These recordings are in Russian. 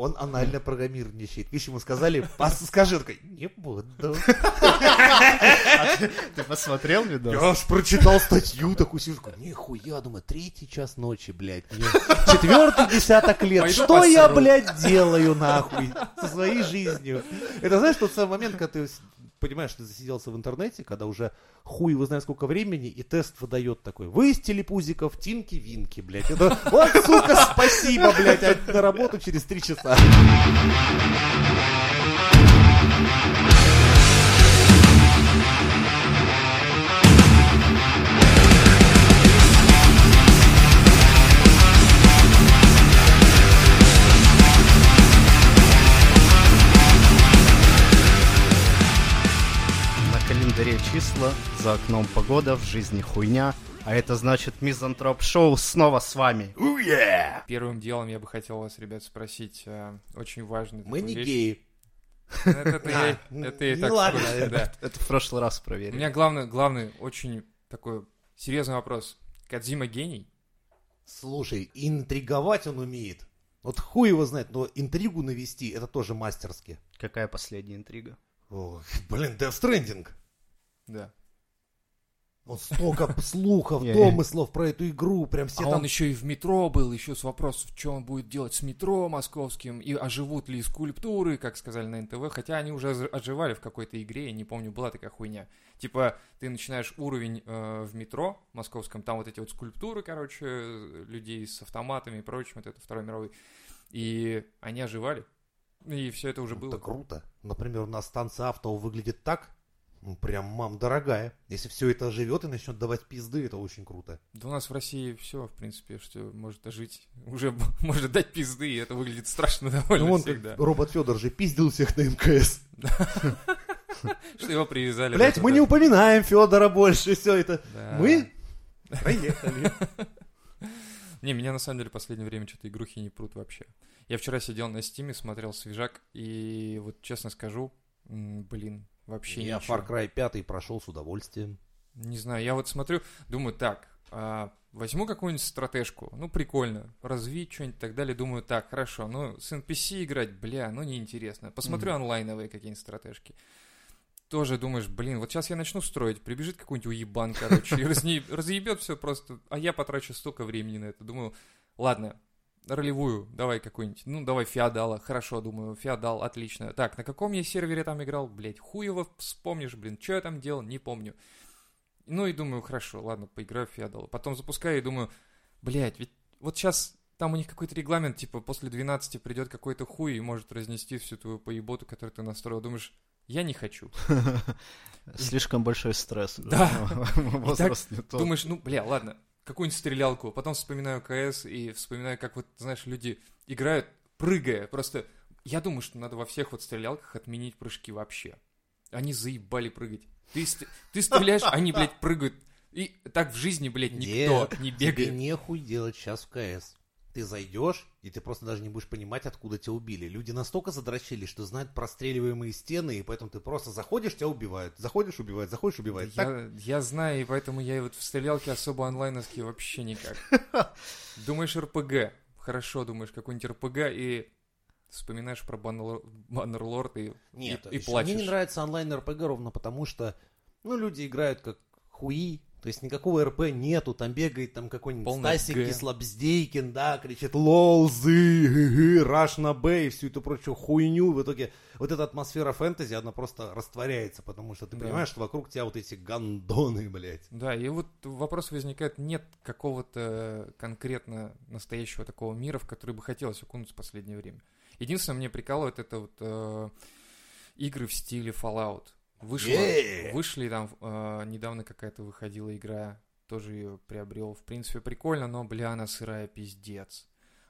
Он анально программирничает. Видишь, ему сказали, «Пос- скажи, он такой, не буду. Ты посмотрел видос? Я аж прочитал статью, такую сижу, нихуя, думаю, третий час ночи, блядь, четвертый десяток лет, что я, блядь, делаю, нахуй, со своей жизнью? Это, знаешь, тот самый момент, когда ты понимаешь, ты засиделся в интернете, когда уже хуй его знает сколько времени, и тест выдает такой, вы из телепузиков, тинки-винки, блядь. Это, вот, сука, спасибо, блядь, на работу через три часа. Числа, за окном погода, в жизни хуйня. А это значит Мизантроп Шоу снова с вами. Первым делом я бы хотел вас, ребят, спросить э, очень важный Мы не вещь. геи. Это, я, А, это я и ну так ладно. Это в прошлый раз У проверили. меня главный, главный, очень такой серьезный вопрос. Кадзима гений? Слушай, интриговать он умеет. Вот хуй его знает, но интригу навести, это тоже мастерски. Какая последняя интрига? Ох, блин, Death Stranding. Да. Вот столько слухов, домыслов про эту игру, прям все а там... он еще и в метро был, еще с вопросом, что он будет делать с метро московским, и оживут ли скульптуры, как сказали на НТВ, хотя они уже ож- оживали в какой-то игре, я не помню, была такая хуйня. Типа, ты начинаешь уровень э, в метро московском, там вот эти вот скульптуры, короче, людей с автоматами и прочим, вот это Второй мировой, и они оживали, и все это уже было. Это круто. Например, у нас станция авто выглядит так, ну, прям, мам, дорогая. Если все это оживет и начнет давать пизды, это очень круто. Да у нас в России все, в принципе, что может ожить, уже может дать пизды, и это выглядит страшно довольно Ну, он всегда. робот Федор же пиздил всех на МКС. Что его привязали. Блять, мы не упоминаем Федора больше, все это. Мы проехали. Не, меня на самом деле в последнее время что-то игрухи не прут вообще. Я вчера сидел на стиме, смотрел свежак, и вот честно скажу, блин, вообще Я ничего. Far Cry 5 прошел с удовольствием. Не знаю, я вот смотрю, думаю, так, а, возьму какую-нибудь стратежку, ну, прикольно, развить что-нибудь и так далее, думаю, так, хорошо, ну, с NPC играть, бля, ну, неинтересно. Посмотрю онлайновые какие-нибудь стратежки. Тоже думаешь, блин, вот сейчас я начну строить, прибежит какой-нибудь уебан, короче, и разъебет все просто, а я потрачу столько времени на это. Думаю, ладно, ролевую, давай какую-нибудь, ну, давай феодала, хорошо, думаю, феодал, отлично. Так, на каком я сервере там играл, блядь, хуево вспомнишь, блин, что я там делал, не помню. Ну и думаю, хорошо, ладно, поиграю в феодал. Потом запускаю и думаю, блядь, ведь вот сейчас там у них какой-то регламент, типа, после 12 придет какой-то хуй и может разнести всю твою поеботу, которую ты настроил. Думаешь, я не хочу. Слишком большой стресс. Да. Возраст не тот. Думаешь, ну, бля, ладно, какую-нибудь стрелялку. Потом вспоминаю КС и вспоминаю, как вот, знаешь, люди играют, прыгая. Просто я думаю, что надо во всех вот стрелялках отменить прыжки вообще. Они заебали прыгать. Ты, ты стреляешь, они, блядь, прыгают. И так в жизни, блядь, никто Нет, не Тебе бегает. нехуй делать сейчас в КС. Ты зайдешь, и ты просто даже не будешь понимать, откуда тебя убили. Люди настолько задрочили, что знают простреливаемые стены, и поэтому ты просто заходишь, тебя убивают. Заходишь, убивают, заходишь, убивают. Так, Я, я знаю, и поэтому я и вот в стрелялке особо онлайновские вообще никак. Думаешь РПГ, хорошо думаешь какой-нибудь РПГ, и вспоминаешь про Баннер- Баннерлорд и, Нет, и, и плачешь. мне не нравится онлайн РПГ ровно потому, что, ну, люди играют как хуи, то есть никакого РП нету, там бегает там какой-нибудь Стасик Г. Кислобздейкин, да, кричит лол, зы, гы, раш на Б и всю эту прочую хуйню. В итоге вот эта атмосфера фэнтези, она просто растворяется, потому что ты Да. понимаешь, что вокруг тебя вот эти гандоны, блядь. Да, и вот вопрос возникает, нет какого-то конкретно настоящего такого мира, в который бы хотелось окунуться в последнее время. Единственное, мне прикалывает это вот э, игры в стиле Fallout. Вышло, Yeah! Вышли там, э, недавно какая-то выходила игра, тоже ее приобрел. В принципе, прикольно, но, бля, она сырая пиздец.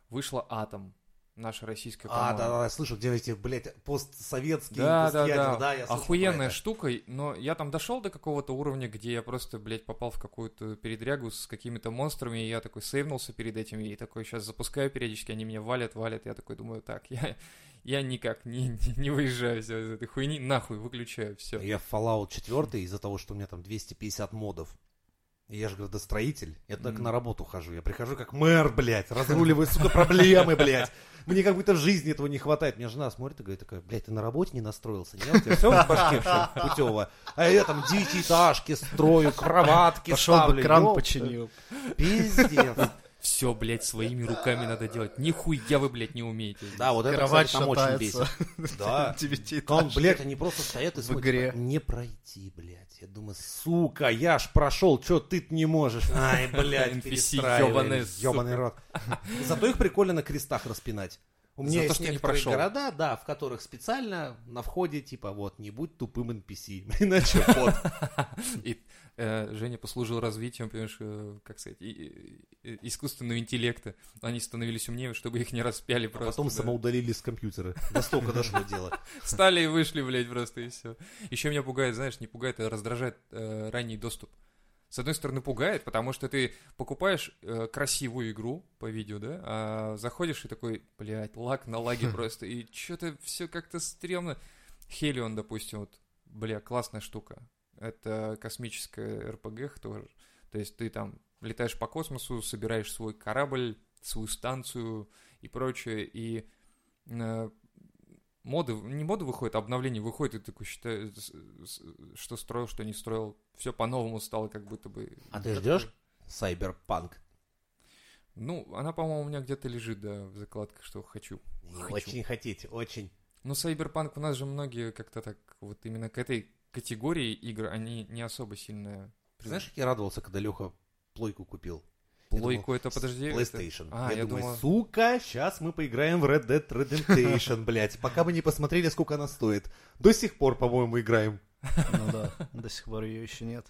Вышла Атом, наша российская А, да, да, слышал, где эти, блядь, постсоветские, Да, да, постядер, да. я слышал про Охуенная штука, но я там дошел до какого-то уровня, где я просто, блядь, попал в какую-то передрягу с какими-то монстрами, и я такой сейвнулся перед этим, и такой сейчас запускаю периодически, они меня валят, валят, я такой думаю, так, я, я никак не, не, не выезжаю из этой хуйни, нахуй, выключаю, все. Я в Fallout 4 из-за того, что у меня там 250 модов. Я же градостроитель, я так Мгм. на работу хожу. Я прихожу как мэр, блядь, разруливаю, сука, проблемы, блядь. Мне как будто жизни этого не хватает. Мне жена смотрит и говорит такая, блядь, ты на работе не настроился? Нет, у тебя все в башке всё путево. А я там девятиэтажки строю, кроватки Пошел бы ставлю. кран ёпта. починил. Пиздец. Все, блядь, своими руками надо делать. Нихуя вы, блядь, не умеете. Да, вот это, кстати, там очень бесит. Да. Он, блядь, они просто стоят и смотрят, не пройти, блядь. Я думаю, сука, я ж прошел, что ты не можешь? Ай, блядь, NPC ёбаный рот. Зато их прикольно на крестах распинать. У меня За то, есть что не прошел. города, да, в которых специально на входе, типа, вот, не будь тупым NPC. Иначе вот. И э, Женя послужил развитием, понимаешь, э, как сказать, искусственного интеллекта. Они становились умнее, чтобы их не распяли А просто. потом да. самоудалили с компьютера. Настолько дошло дело. Встали и вышли, блядь, просто и все. Еще меня пугает, знаешь, не пугает, а раздражает э, ранний доступ. С одной стороны, пугает, потому что ты покупаешь э, красивую игру по видео, да, а заходишь и такой, блядь, лаг на лаге просто, и что-то все как-то стрёмно. Хелион, допустим, вот, бля, классная штука. Это космическая РПГ тоже. То есть ты там летаешь по космосу, собираешь свой корабль, свою станцию и прочее, и э, моды, не моды выходят, а обновления выходят, и ты такой считаешь, что строил, что не строил. Все по-новому стало как будто бы. А ты ждешь Сайберпанк? Ну, она, по-моему, у меня где-то лежит, да, в закладках, что хочу. Хочу. Очень хотите, очень. Ну, Cyberpunk у нас же многие как-то так, вот именно к этой категории игр, они не особо сильно... Знаешь, как я радовался, когда Леха плойку купил? Плойку это, подожди... это- PlayStation. А, я, я думаю, думал- сука, сейчас мы поиграем в Red Dead Redemption, блядь. Пока мы не посмотрели, сколько она стоит. До сих пор, по-моему, играем. Ну да, до сих пор ее еще нет.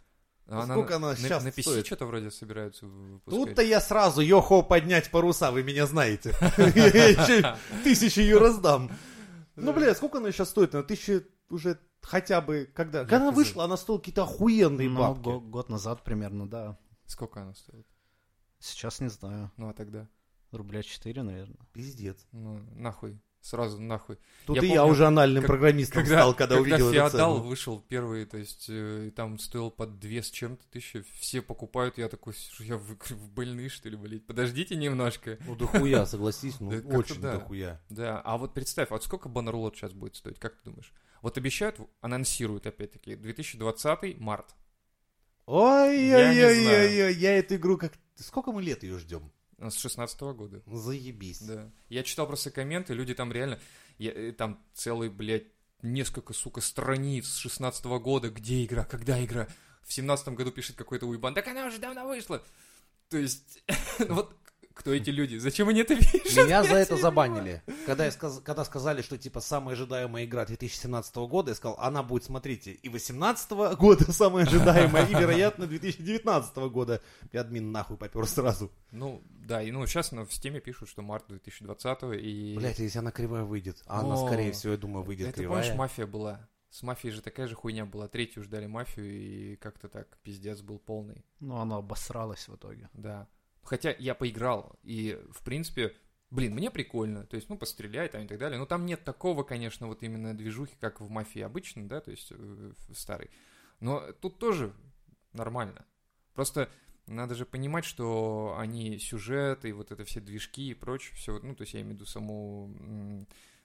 А Сколько она на, щас на PC стоит? что-то вроде собираются выпускать. Тут-то я сразу, йохо, поднять паруса, вы меня знаете. Я еще тысячу ее раздам. Ну, бля, сколько она сейчас стоит? На тысячи уже хотя бы, когда... Когда она вышла, она стоила какие-то охуенные Ну, бабки. го- год назад примерно, да. Сколько она стоит? Сейчас не знаю. Ну, а тогда? Рубля 4, наверное. Пиздец. Ну, нахуй. Сразу нахуй. Тут Я и я помню, уже анальным как- программистом стал, когда, увидел эту Феодал цену. вышел первый, то есть э, и там стоил под две с чем-то тысячи, все покупают, я такой, что я в, в больные, что ли, блядь, подождите немножко. Ну, дохуя, согласись, ну, очень да. дохуя. Да, а вот представь, вот сколько Bannerlord сейчас будет стоить, как ты думаешь? Вот обещают, анонсируют опять-таки, 2020 март. Ой-ой-ой-ой, я эту игру как... Сколько мы лет ее ждем? С 16 года. Заебись. Да. Я читал просто комменты, люди там реально, я- э, там целый, блядь, несколько, сука, страниц с 16 года, где игра, когда игра. В 17 году пишет какой-то уебан, так она уже давно вышла. То есть, вот кто эти люди? Зачем они это пишут? Меня за это забанили. Когда, я сказ- когда сказали, что типа самая ожидаемая игра 2017 года, я сказал, она будет, смотрите, и 2018 года самая ожидаемая, и, вероятно, 2019 года. И админ нахуй попер сразу. Ну, да, и ну сейчас в стиме пишут, что март 2020 и... Блять, если она кривая выйдет. А она, скорее всего, я думаю, выйдет это кривая. помнишь, мафия была? С мафией же такая же хуйня была. Третью ждали мафию, и как-то так пиздец был полный. Ну, она обосралась в итоге. Да. Хотя я поиграл, и, в принципе, блин, мне прикольно. То есть, ну, пострелять там и так далее. Но там нет такого, конечно, вот именно движухи, как в мафии обычно, да, то есть э, в старой. Но тут тоже нормально. Просто надо же понимать, что они сюжет и вот это все движки и прочее, все, ну, то есть я имею в виду саму,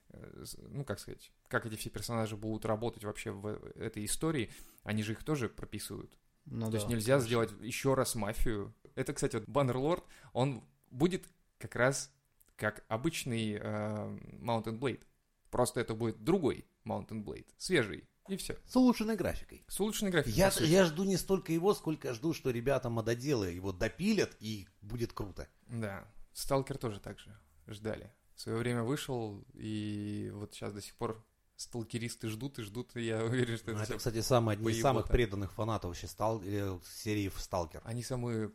э, ну, как сказать, как эти все персонажи будут работать вообще в этой истории, они же их тоже прописывают. Ну, То да, есть нельзя конечно. сделать еще раз мафию. Это, кстати, вот Баннерлорд, он будет как раз как обычный э, Mountain Blade. Просто это будет другой Mountain Blade, свежий, и все. С улучшенной графикой. С улучшенной графикой. Я, я жду не столько его, сколько жду, что ребята мододелы его допилят, и будет круто. Да, Сталкер тоже так же ждали. В свое время вышел, и вот сейчас до сих пор сталкеристы ждут и ждут, и я уверен, что Ну, это, кстати, самый, одни из самых преданных фанатов вообще стал, э, серии в Сталкер. Они самые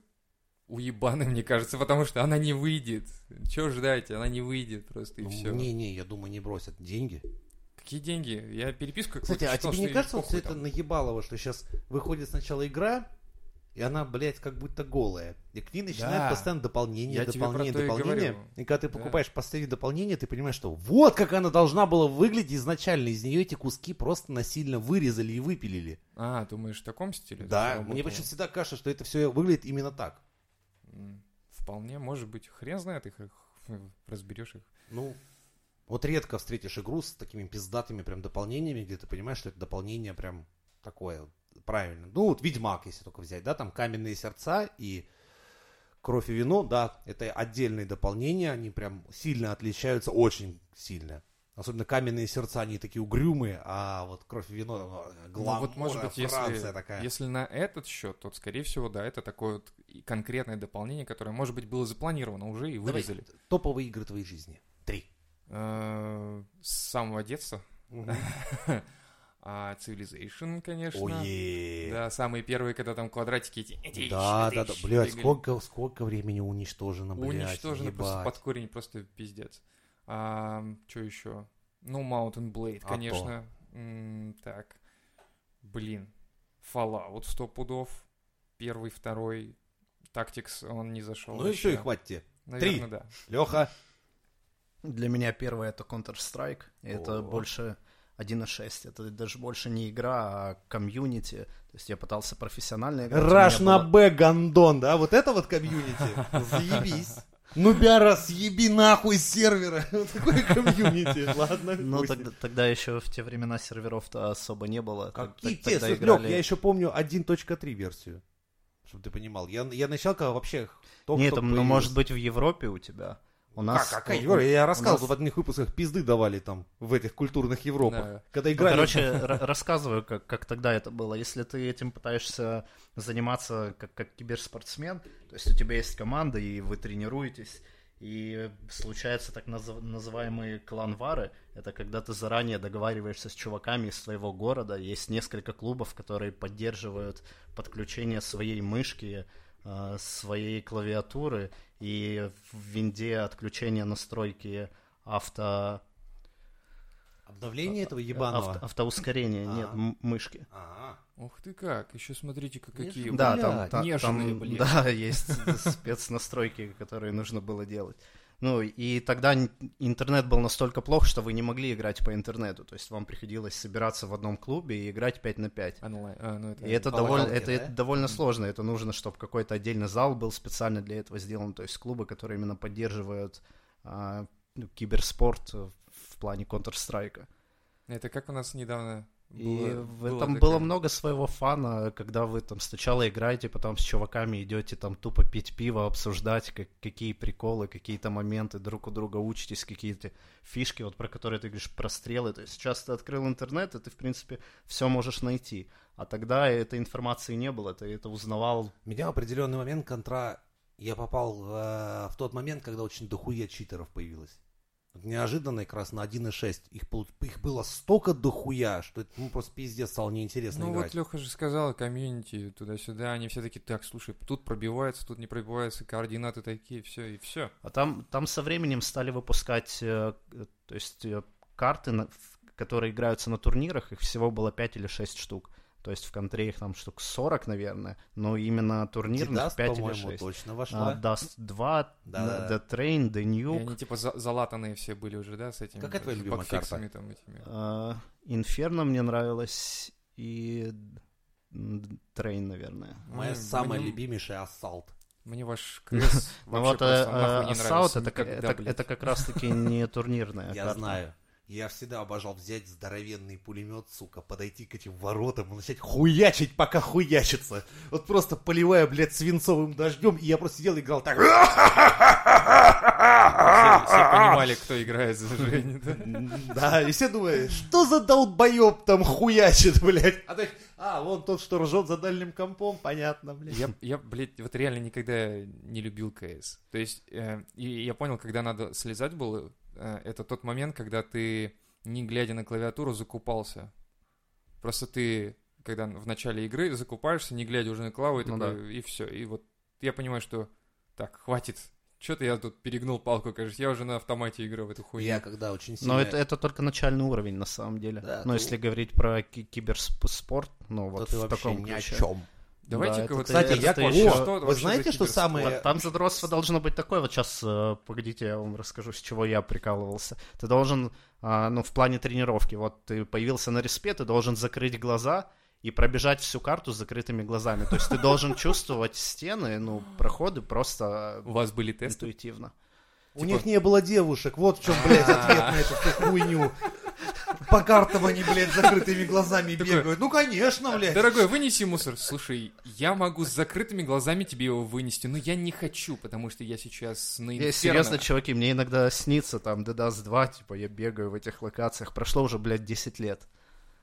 уебаны, мне кажется, потому что она не выйдет. Чего ждать? Она не выйдет просто, и Ну, все. Не-не, я думаю, не бросят деньги. Какие деньги? Я переписку Кстати, а читал, тебе не что кажется, все это наебалово, что сейчас выходит сначала игра, и она, блядь, как будто голая. И к ней начинают Да. постоянно дополнения, Я про то и. И когда ты Да. покупаешь последнее дополнение, ты понимаешь, что вот как она должна была выглядеть изначально. Из нее эти куски просто насильно вырезали и выпилили. А, думаешь, в таком стиле? Да, мне почему всегда кажется, что это все выглядит именно так. Вполне, может быть. Хрен знает их, их разберешь их. Ну, вот редко встретишь игру с такими пиздатыми прям дополнениями, где ты понимаешь, что это дополнение прям такое правильно. Ну, вот Ведьмак, если только взять, да, там каменные сердца и кровь и вино, да, это отдельные дополнения, они прям сильно отличаются, очень сильно. Особенно каменные сердца, они такие угрюмые, а вот кровь и вино, э, Ну, гламура, вот, может быть, Франция если, такая. если на этот счет, то, скорее всего, да, это такое вот конкретное дополнение, которое, может быть, было запланировано уже и Давай, вырезали. топовые игры твоей жизни. Три. Э, С самого детства. А Civilization, конечно. Ой, Да, самые первые, когда там квадратики эти... эти Да, да, да, блядь, сколько, сколько времени уничтожено, блядь, Уничтожено просто под корень, просто пиздец. А, что еще? Ну, Mountain Blade, А конечно. М, так. Блин. Fallout сто пудов. Первый, второй. Tactics он не зашел. Ну и все, и хватит. Наверное, да. Леха. Для меня первое это Counter-Strike. Это О. больше 1.6. Это даже больше не игра, а комьюнити. То есть я пытался профессионально играть. Раш на было- Б Гандон, да? Вот это вот комьюнити. Заебись. Ну, Бяра, съеби нахуй с сервера. Вот такое комьюнити. Ладно, Ну, тогда, тогда еще в те времена серверов-то особо не было. Какие те? играли- я еще помню 1.3 версию. Чтобы ты понимал. Я, я начал когда вообще... только Нет, там, ну, может быть, в Европе у тебя. У нас... Как, какая Европа? Я рассказывал нас- в одних выпусках, пизды давали там, в этих культурных Европах. Да. Когда Ну, играли... короче, р- рассказываю, как, как тогда это было. Если ты этим пытаешься заниматься как, как киберспортсмен, то есть у тебя есть команда, и вы тренируетесь, и случаются так назыв- называемые кланвары. Это когда ты заранее договариваешься с чуваками из своего города. Есть несколько клубов, которые поддерживают подключение своей мышки, э, своей клавиатуры, и в винде отключение настройки авто... Обновление этого авто- ебаного. автоускорения, А. нет, м- мышки. Ага. Ух ты как, еще смотрите-ка какие. Да, Блядь, там, та- нежные, там, блин. да, есть спецнастройки, которые нужно было делать. Ну, и тогда интернет был настолько плох, что вы не могли играть по интернету. То есть вам приходилось собираться в одном клубе и играть 5 на 5. Онлайн. А, ну это... И это, довольно, это, да? это довольно сложно. Это нужно, чтобы какой-то отдельный зал был специально для этого сделан. То есть клубы, которые именно поддерживают а, ну, киберспорт в плане Counter-Strike. Это как у нас недавно И было- в было этом такое- было много своего фана, когда вы там сначала играете, потом с чуваками идете там тупо пить пиво, обсуждать, как, какие приколы, какие-то моменты, друг у друга учитесь, какие-то фишки, вот про которые ты говоришь, про стрелы. То есть сейчас ты открыл интернет, и ты, в принципе, все можешь найти. А тогда этой информации не было, ты это узнавал. Меня в определенный момент контра... Я попал э, в тот момент, когда очень дохуя читеров появилось. Неожиданно как раз на 1.6. Их, их было столько дохуя, что это ну, просто пиздец стало неинтересно Ну играть. вот Леха же сказал, комьюнити туда-сюда, они все таки так, слушай, тут пробивается, тут не пробивается, координаты такие, все, и все. А там, там со временем стали выпускать, э, э, то есть э, карты, которые играются на турнирах, их всего было 5 или 6 штук. То есть в контре их там штук 40, наверное, но именно турнирных Дидаст, 5 или по-моему, 6. точно А, вошла. Dust 2, Да. The Train, The И Nuke, они типа за- залатанные все были уже, да, с этими Какая твоя любимая багфиксами там этими. э, Inferno мне нравилось и Train, наверное. Моя самая мне- любимейшая Ассалт. Мне ваш крест Ну вообще вот просто э, нахуй не Assault это, как- никогда, это, как раз-таки не турнирная Я карта. знаю. Я всегда обожал взять здоровенный пулемет, сука, подойти к этим воротам и начать хуячить, пока хуячится. Вот просто поливая, блядь, свинцовым дождем, и я просто сидел и играл так. Все, все понимали, кто играет за Женю, да? Да, и все думают, что за долбоеб там хуячит, блядь. А, так, а, вон тот, что ржет за дальним компом, понятно, блядь. Я, я, блядь, вот реально никогда не любил КС. То есть, э, и я понял, когда надо слезать было, это тот момент, когда ты, не глядя на клавиатуру, закупался. Просто ты, когда в начале игры закупаешься, не глядя уже на клаву, и, Ну такой, и все. И вот я понимаю, что так, хватит. Что-то я тут перегнул палку, кажется. Я уже на автомате играю в эту хуйню. Я когда очень сильно... Но это, это только начальный уровень, на самом деле. Да, Но ну- если говорить про ки- киберспорт, ну вот ты в таком ни о ключе. чем. Давайте-ка это вот... Кстати, я... О, еще- вы знаете, что самое... Вот там задротство должно быть такое. Вот сейчас, погодите, я вам расскажу, с чего я прикалывался. Ты должен, а, ну, в плане тренировки, вот ты появился на респе, ты должен закрыть глаза и пробежать всю карту с закрытыми глазами. То есть ты должен чувствовать стены, ну, проходы просто У вас были тесты? интуитивно. У них не было девушек, вот в чем, блядь, ответ на эту хуйню. По картам они, блядь, закрытыми глазами бегают. Ну, конечно, блядь. Дорогой, вынеси мусор. Слушай, я могу с закрытыми глазами тебе его вынести, но я не хочу, потому что я сейчас на Я, серьезно, чуваки, мне иногда снится там DDoS 2, типа я бегаю в этих локациях. Прошло уже, блядь, 10 лет.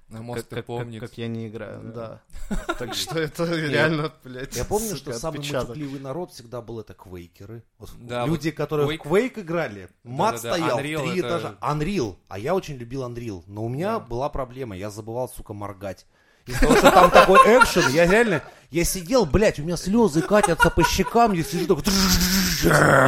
А мозг как, как- помнит. как я не играю, Да. да. Так что это реально, блядь, Я помню, что самый матюкливый народ всегда был это квейкеры. Люди, которые в Quake играли, мат стоял три этажа. Unreal. А я очень любил Unreal. Но у меня была проблема. Я забывал, сука, моргать. Из-за того, что там такой экшен, я реально... Я сидел, блядь, у меня слезы катятся по щекам, я сижу такой...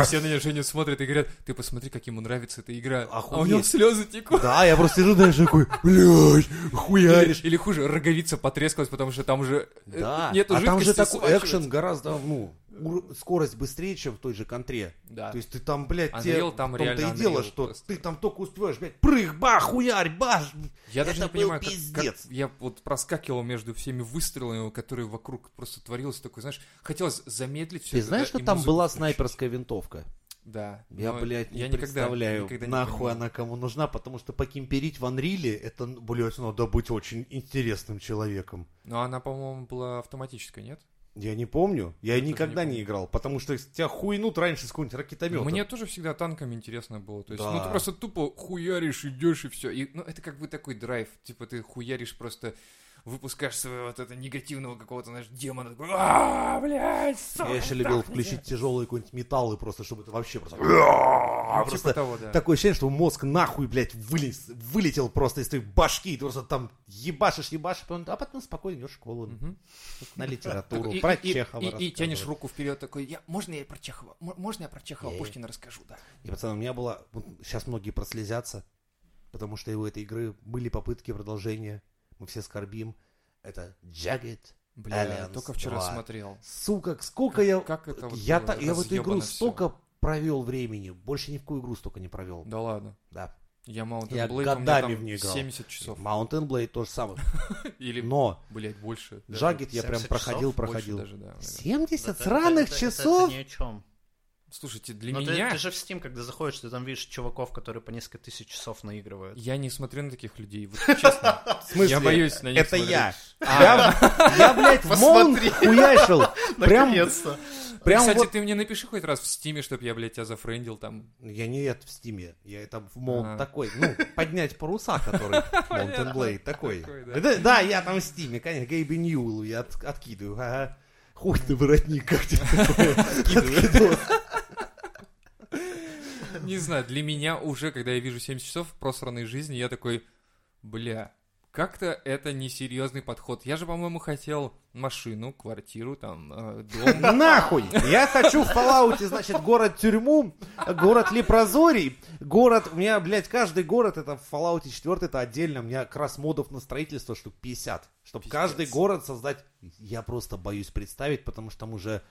Все на нее Женю смотрят и говорят, ты посмотри, как ему нравится эта игра. А у него Охуеть. слезы текут. Да, я просто сижу, знаешь, такой, блядь, Или, хуяришь. или хуже, роговица потрескалась, потому что там уже э, Да, нету а там же такой экшен гораздо, ну, ур- скорость быстрее, чем в той же контре. Да. То есть ты там, блядь, Unreal те, там в том-то реально и дело, Unreal что просто. ты там только успеваешь, блядь, прыг, бах, хуярь, баш. Я даже не был понимаю, как, пиздец. как я вот проскакивал между всеми выстрелами, которые вокруг просто творилось такой, знаешь, хотелось замедлить все Ты знаешь, что там была снайперская винтовка? Да. Я, но блядь, не я никогда- представляю, никогда не нахуй понимал. она кому нужна, потому что покимперить в Анриле, это, блядь, надо быть очень интересным человеком. Но она, по-моему, была автоматическая, нет? Я не помню, я Я никогда не не, играл, потому что тебя хуйнут раньше с какого-нибудь ракетомета. Мне тоже всегда танками интересно было. То есть, Да. ну ты просто тупо хуяришь, идешь и все. И, ну, это как бы такой драйв. Типа ты хуяришь просто выпускаешь своего вот этого негативного какого-то, знаешь, демона. Такой, а, блядь, Я еще любил включить тяжелые какой-нибудь металлы, просто чтобы это вообще просто... типа Просто того, да. Такое ощущение, что мозг нахуй, блядь, вылез, вылетел просто из твоей башки, и ты просто там ебашишь, ебашишь, а потом спокойно идешь в школу, Мгм. на литературу, про Чехова и, тянешь руку вперед такой, я, можно я про Чехова, можно я про Чехова. Пушкина расскажу, да? И, пацаны, у меня было... Сейчас многие прослезятся, потому что у этой игры были попытки продолжения. Мы все скорбим. Это Jagged. Бля, Alliance только вчера 2. смотрел. Сука, сколько я... Как это вот я, было та- я в эту игру разъебано всё. Провел времени. Больше ни в какую игру столько не провел. Да ладно. Да. Я Mountain Я Blade, у меня годами там в нее играл. 70 часов. Mountain Blade то же самое. Или, Но блядь, больше. Jagged я прям 70 проходил, проходил. даже, да, наверное. 70 Это- сраных это- это- часов? Это ни о чем. Слушайте, для Но ты, меня... ты же в Steam, когда заходишь, ты там видишь чуваков, которые по несколько тысяч часов наигрывают. Я не смотрю на таких людей, вот честно. В смысле? Я боюсь на них Это смотреть. я. Я, я, блядь, в Посмотри. хуяшил. Прям, Наконец-то. прям Кстати, вот... ты мне напиши хоть раз в стиме, чтобы я, блядь, тебя зафрендил там. Я не это в стиме, я это в Монт А. такой, ну, поднять паруса, который Mountain Blade такой. Такой, да. Я там в стиме, конечно, Гейби Ньюэллу я от- откидываю, ага. Хуй ты воротник, как тебе такое? Не знаю, для меня уже, когда я вижу 70 часов просранной жизни, я такой, бля, как-то это несерьезный подход. Я же, по-моему, хотел машину, квартиру, там, э, дом. Нахуй! Я хочу в Fallout, значит, город-тюрьму, город Лепрозорий, город... У меня, блядь, каждый город, это в Fallout 4, это отдельно. У меня как раз модов на строительство штук 50. Чтобы каждый город создать... Я просто боюсь представить, потому что там уже...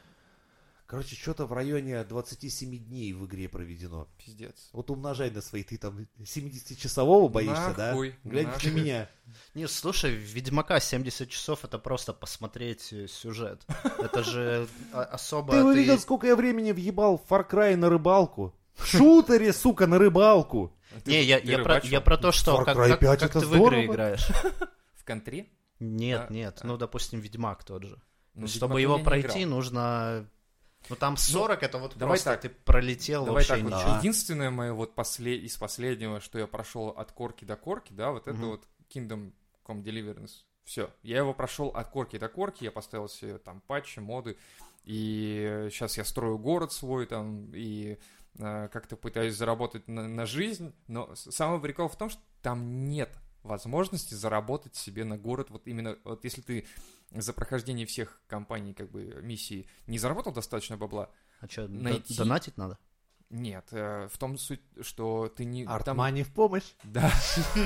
Короче, что-то в районе 27 дней в игре проведено. Пиздец. Вот умножай на свои, ты там 70-часового боишься, Нахуй, да? Глянь нахуй. на меня. Не, слушай, Ведьмака 70 часов это просто посмотреть э, сюжет. Это же а- особо... Ты увидел, сколько я времени въебал в Far Cry на рыбалку? В шутере, сука, на рыбалку. Не, я, про, то, что Far как, Cry как- 5 как это ты в игры играешь. В контре? Нет, А, нет. а. Ну, допустим, Ведьмак тот же. Ну, Чтобы его пройти, нужно... Ну, там 40 это вот давай просто так. ты пролетел Давай вообще так вот. ничего. Единственное мое вот после... из последнего, что я прошел от корки до корки, да, вот это Мгм. вот Kingdom Come Deliverance. Все. Я его прошел от корки до корки, я поставил себе там патчи, моды. И сейчас я строю город свой там, и э, как-то пытаюсь заработать на, на жизнь. Но самый прикол в том, что там нет возможности заработать себе на город. Вот именно, вот если ты за прохождение всех компаний, как бы, миссий не заработал достаточно бабла, А что, найти- донатить надо? Нет, э, в том суть, что ты не... там- Артмани в помощь. Да.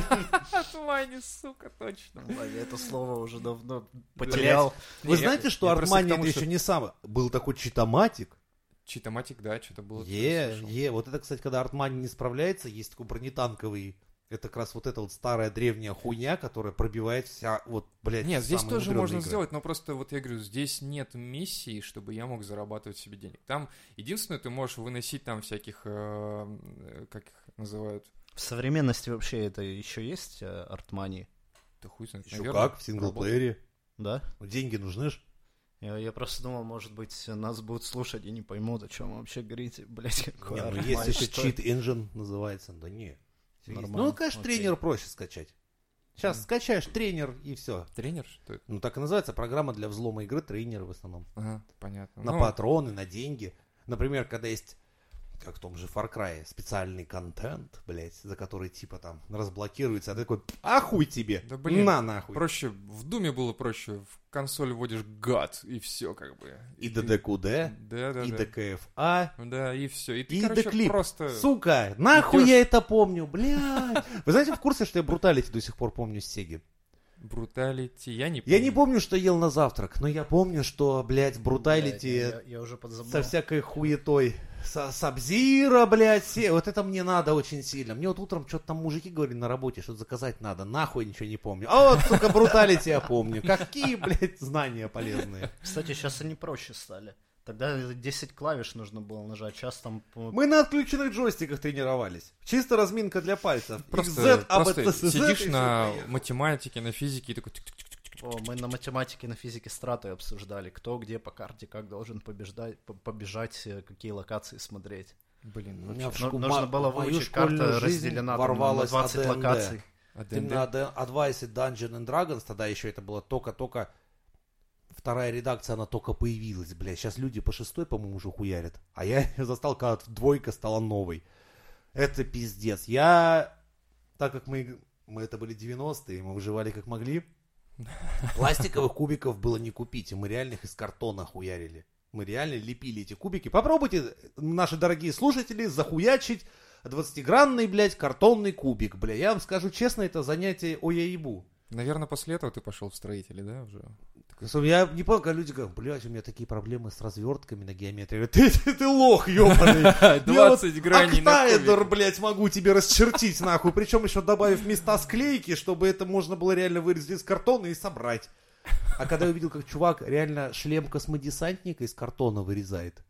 Артмани, сука, точно. Это слово уже давно потерял. Вы знаете, что Артмани это еще не самое. Был такой читоматик. Читоматик, да, что-то было. Е, е. Вот это, кстати, когда Артмани не справляется, есть такой бронетанковый. Это как раз вот эта вот старая древняя хуйня, которая пробивает вся, вот, блядь, Нет, здесь тоже можно игры. сделать, но просто вот я говорю, здесь нет миссии, чтобы я мог зарабатывать себе денег. Там единственное, ты можешь выносить там всяких, э, э, как их называют, В современности вообще это еще есть э, артмани, да хуй знает, Еще наверное, как, в синглплеере. да? Ну, деньги нужны ж. Я, я просто думал, может быть, нас будут слушать и не поймут, о чем вы вообще говорите. Блять, какой Не, ну, есть еще cheat engine называется. Да не. Нормально, Ну, конечно, окей. тренер проще скачать. Сейчас Мгм. скачаешь тренер и все. Тренер, что это? Ну, так и называется программа для взлома игры тренер в основном. Ага, понятно. На Ну, патроны, на деньги. Например, когда есть, как в том же Far Cry, специальный контент, блядь, за который типа там разблокируется, а ты такой, а хуй тебе, Да, блин, на нахуй. Проще, в Думе было проще, в консоль вводишь гад, и все как бы. И ДДКУД, Да, да, и да. ДКФА, Да, и все. И ты, и короче, Деклип. просто... Сука, нахуй идёшь- я это помню, блядь. Вы знаете, в курсе, что я бруталити до сих пор помню с Сеги? Бруталити, я не Я не помню, что ел на завтрак, но я помню, что, блядь, бруталити Я, я уже подзабыл. со всякой хуетой. Сабзира, блядь, все. Вот это мне надо очень сильно. Мне вот утром что-то там мужики говорили на работе, что заказать надо. Нахуй ничего не помню. А вот, сука, бруталити я помню. Какие, блядь, знания полезные. Кстати, сейчас они проще стали. Тогда 10 клавиш нужно было нажать, сейчас там... по- Мы на отключенных джойстиках тренировались. Чисто разминка для пальцев. Просто, XZ, просто сидишь на математике, на физике и такой... О, мы на математике, на физике страты обсуждали, кто где по карте, как должен побеждать, по- побежать, э, какие локации смотреть. Блин, У меня в Ну, шку- нужно было выучить, карта разделена там на ворвалась 20 AD&D. локаций. А Ты ДНД? на Ad- Advice Dungeon and Dragons, тогда еще это было только-только... Вторая редакция, она только появилась, бля. Сейчас люди по шестой, по-моему, уже хуярят. А я её застал, когда двойка стала новой. Это пиздец. Я, так как мы, мы это были 90-е, мы выживали как могли, пластиковых кубиков было не купить, мы реально их из картона хуярили. Мы реально лепили эти кубики. Попробуйте, наши дорогие слушатели, захуячить 20-гранный, блядь, картонный кубик, бля. Я вам скажу честно, это занятие о я ебу. Наверное, после этого ты пошел в строители, да, уже? Я не понял, когда люди говорят, блядь, у меня такие проблемы с развертками на геометрии. Я говорю, Ты, ты, ты лох, ебаный. Я вот 20 граней октаэдр, блядь, могу тебе расчертить, нахуй. Причем еще добавив места склейки, чтобы это можно было реально вырезать из картона и собрать. А когда я увидел, как чувак реально шлем космодесантника из картона вырезает,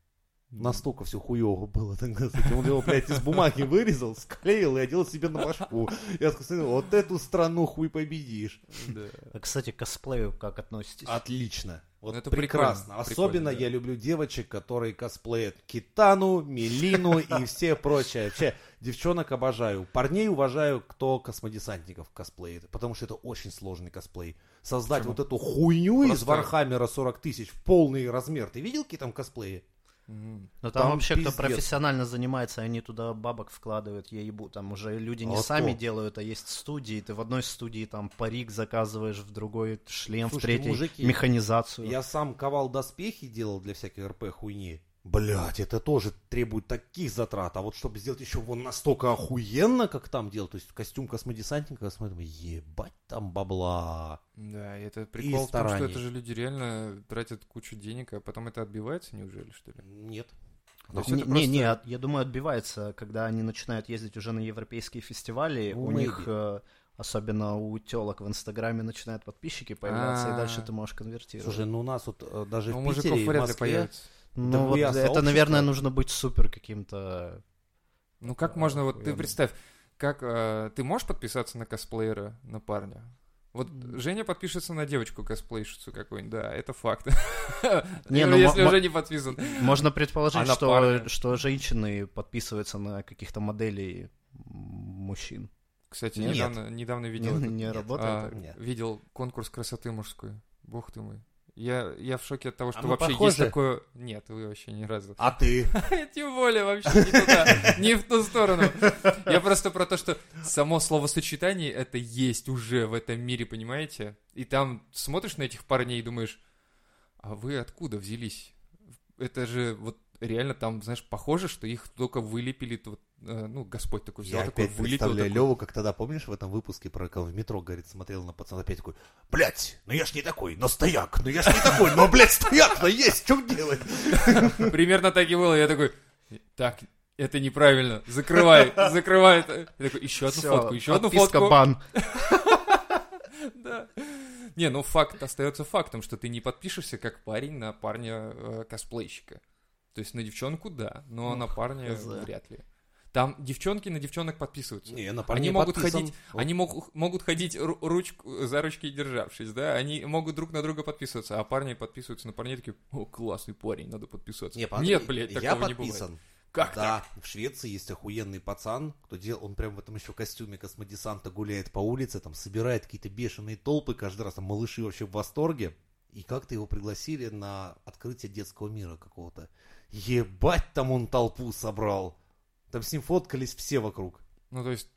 настолько все хуево было тогда с этим. Он его, блядь, из бумаги вырезал, склеил и одел себе на башку. Я сказал, вот эту страну хуй победишь. Да. А, кстати, к косплею как относитесь? Отлично. Вот это прекрасно. прикольно, Особенно прикольно, да. я люблю девочек, которые косплеят Китану, Мелину и все прочее. Вообще, девчонок обожаю. Парней уважаю, кто космодесантников косплеит. Потому что это очень сложный косплей. Создать Почему? вот эту хуйню из Просто- Warhammer а 40 тысяч в полный размер. Ты видел какие там косплеи? Но там, там вообще, пиздец. кто профессионально занимается, они туда бабок вкладывают, я ебу. Там уже люди не А сами то. делают, а есть студии. Ты в одной студии там парик заказываешь, в другой шлем, в Слушайте, третьей мужики, механизацию. Я сам ковал доспехи делал для всякой РП хуйни. Блять, это тоже требует таких затрат. А вот чтобы сделать еще вон настолько охуенно, как там делать, то есть костюм космодесантника, смотрим, ебать там бабла. Да, и это прикол в том, что это же люди реально тратят кучу денег, а потом это отбивается, неужели, что ли? Нет. Не, не, просто- не, от- я думаю, отбивается, когда они начинают ездить уже на европейские фестивали, Ну, у maybe. них, э, особенно у телок в Инстаграме, начинают подписчики появляться, и А. дальше ты можешь конвертировать. Слушай, ну у нас вот э, даже Ну, у в мужиков Питере и в Москве... появится. Ну, вот это, сообщество. наверное, нужно быть супер каким-то... Ну как можно, вот ты представь, как э, ты можешь подписаться на косплеера, на парня? Вот Женя подпишется на девочку косплейщицу какую-нибудь, да, это факт. Не, Ну, ну, если уже не подписан. Можно предположить, А что, что женщины подписываются на каких-то моделей мужчин. Кстати, Нет. недавно, недавно Не, видел, не Нет. работает? а? Нет. видел конкурс красоты мужской. Бог ты мой. Я, я в шоке от того, что мы вообще есть похожи? такое... Нет, вы вообще ни разу. А ты? Тем более вообще не туда, не в ту сторону. Я просто про то, что само словосочетание это есть уже в этом мире, понимаете? И там смотришь на этих парней и думаешь, а вы откуда взялись? Это же вот реально там, знаешь, похоже, что их только вылепили, э, ну, Господь такой взял, Я такой опять вылепил. представляю такой, Леву, как тогда, помнишь, в этом выпуске про кого в метро, говорит, смотрел на пацана, опять такой, блядь, ну я ж не такой, но стояк, ну я ж не такой, но, блядь, стояк, но есть, что делать? Примерно так и было. Я такой, так, это неправильно, закрывай, закрывай. это». Я такой, еще одну Всё, фотку, еще одну фотку. бан. Да. Не, ну факт остается фактом, что ты не подпишешься как парень на парня э, косплейщика. То есть на девчонку да, но Ну, на парня хз. вряд ли. Там девчонки на девчонок подписываются. Не, на Они могут подписан. ходить, они могут, могут ходить ру- ручку за ручки державшись, да, они могут друг на друга подписываться, а парни подписываются на парней такие, о, классный парень, надо подписываться. Не, подожди, Нет, блядь, я такого не бывает. подписан. Как Да, в Швеции есть охуенный пацан, кто делал, он прям в этом еще костюме космодесанта гуляет по улице, там собирает какие-то бешеные толпы каждый раз, там малыши вообще в восторге. И как-то его пригласили на открытие детского мира какого-то. Ебать, там он толпу собрал. Там с ним фоткались все вокруг. Ну, то есть,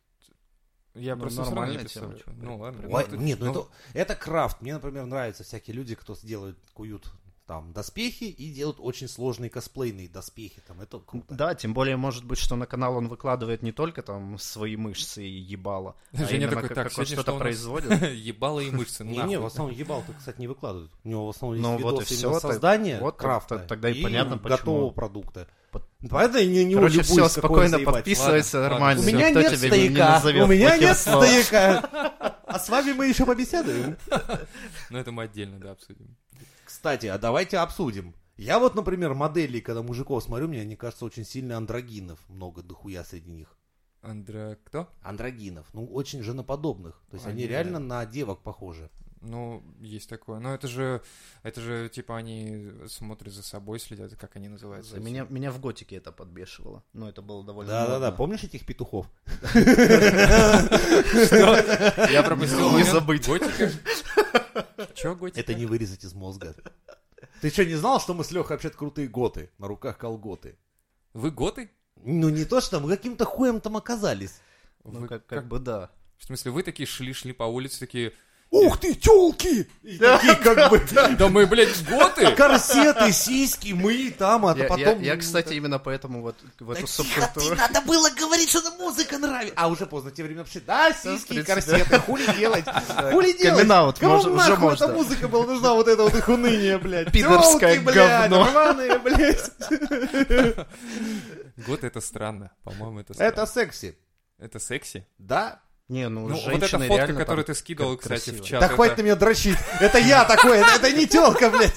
я Ну, просто нормальная представляю. тема. Ну, ладно. Ой, Ну, нет, ну, ну, это, это крафт. Мне, например, нравятся всякие люди, кто сделают, куют там доспехи и делают очень сложные косплейные доспехи. Там это круто. Да, тем более, может быть, что на канал он выкладывает не только там свои мышцы и ебало, а Женя именно такой, как, так, как он что-то что у нас?» производит. Ебало и мышцы, Не, не, в основном ебал-то, кстати, не выкладывают. У него в основном Ну, есть всё, именно создания крафта тогда и понятно, почему. готового продукта. Поэтому я не, не Короче, все, спокойно подписывайся, Ладно, нормально. У меня нет стояка, назовет у меня нет стояка. А с вами мы еще побеседуем. Ну, это мы отдельно, да, обсудим. Кстати, а давайте обсудим. Я вот, например, моделей, когда мужиков смотрю, мне они кажется очень сильно андрогинов. Много дохуя среди них. Андре, кто? Андрогинов. Ну, очень женоподобных. То есть Они, они реально на девок похожи. Ну, есть такое. Но это же, это же, типа, они смотрят за собой, следят, как они называются. Меня, меня в готике это подбешивало. Ну, это было довольно Да-да-да, помнишь этих петухов? Я пропустил Не забыть. Готика? Чё готика? Это не вырезать из мозга. Ты что, не знал, что мы с Лехой вообще крутые готы? На руках колготы. Вы готы? Ну, не то, что мы каким-то хуем там оказались. Ну, Вы как, как бы да. В смысле, вы такие шли-шли по улице, такие, Ух ты, тёлки! И такие как бы да мы, блядь, готы! корсеты, сиськи, мы там, а Я, потом... я- я, кстати, именно поэтому вот в Да эту субкультуру... надо было говорить, что нам музыка нравится. А уже поздно, те времена вообще, да, сиськи корсеты, хули делать? Хули делать? камин-аут, Кому нахуй эта музыка была нужна, вот это вот их уныние, блядь? Пидорское Тёлки, блядь, говно. рваные, блядь. Готы это странно. По-моему, это странно. Это секси. Это секси? Да, Не, ну, Ну, вот эта фотка, которую ты скидывал, кстати, в красиво. чат. Да это- хватит на меня дрочить. Это я такой, это, не телка, блядь.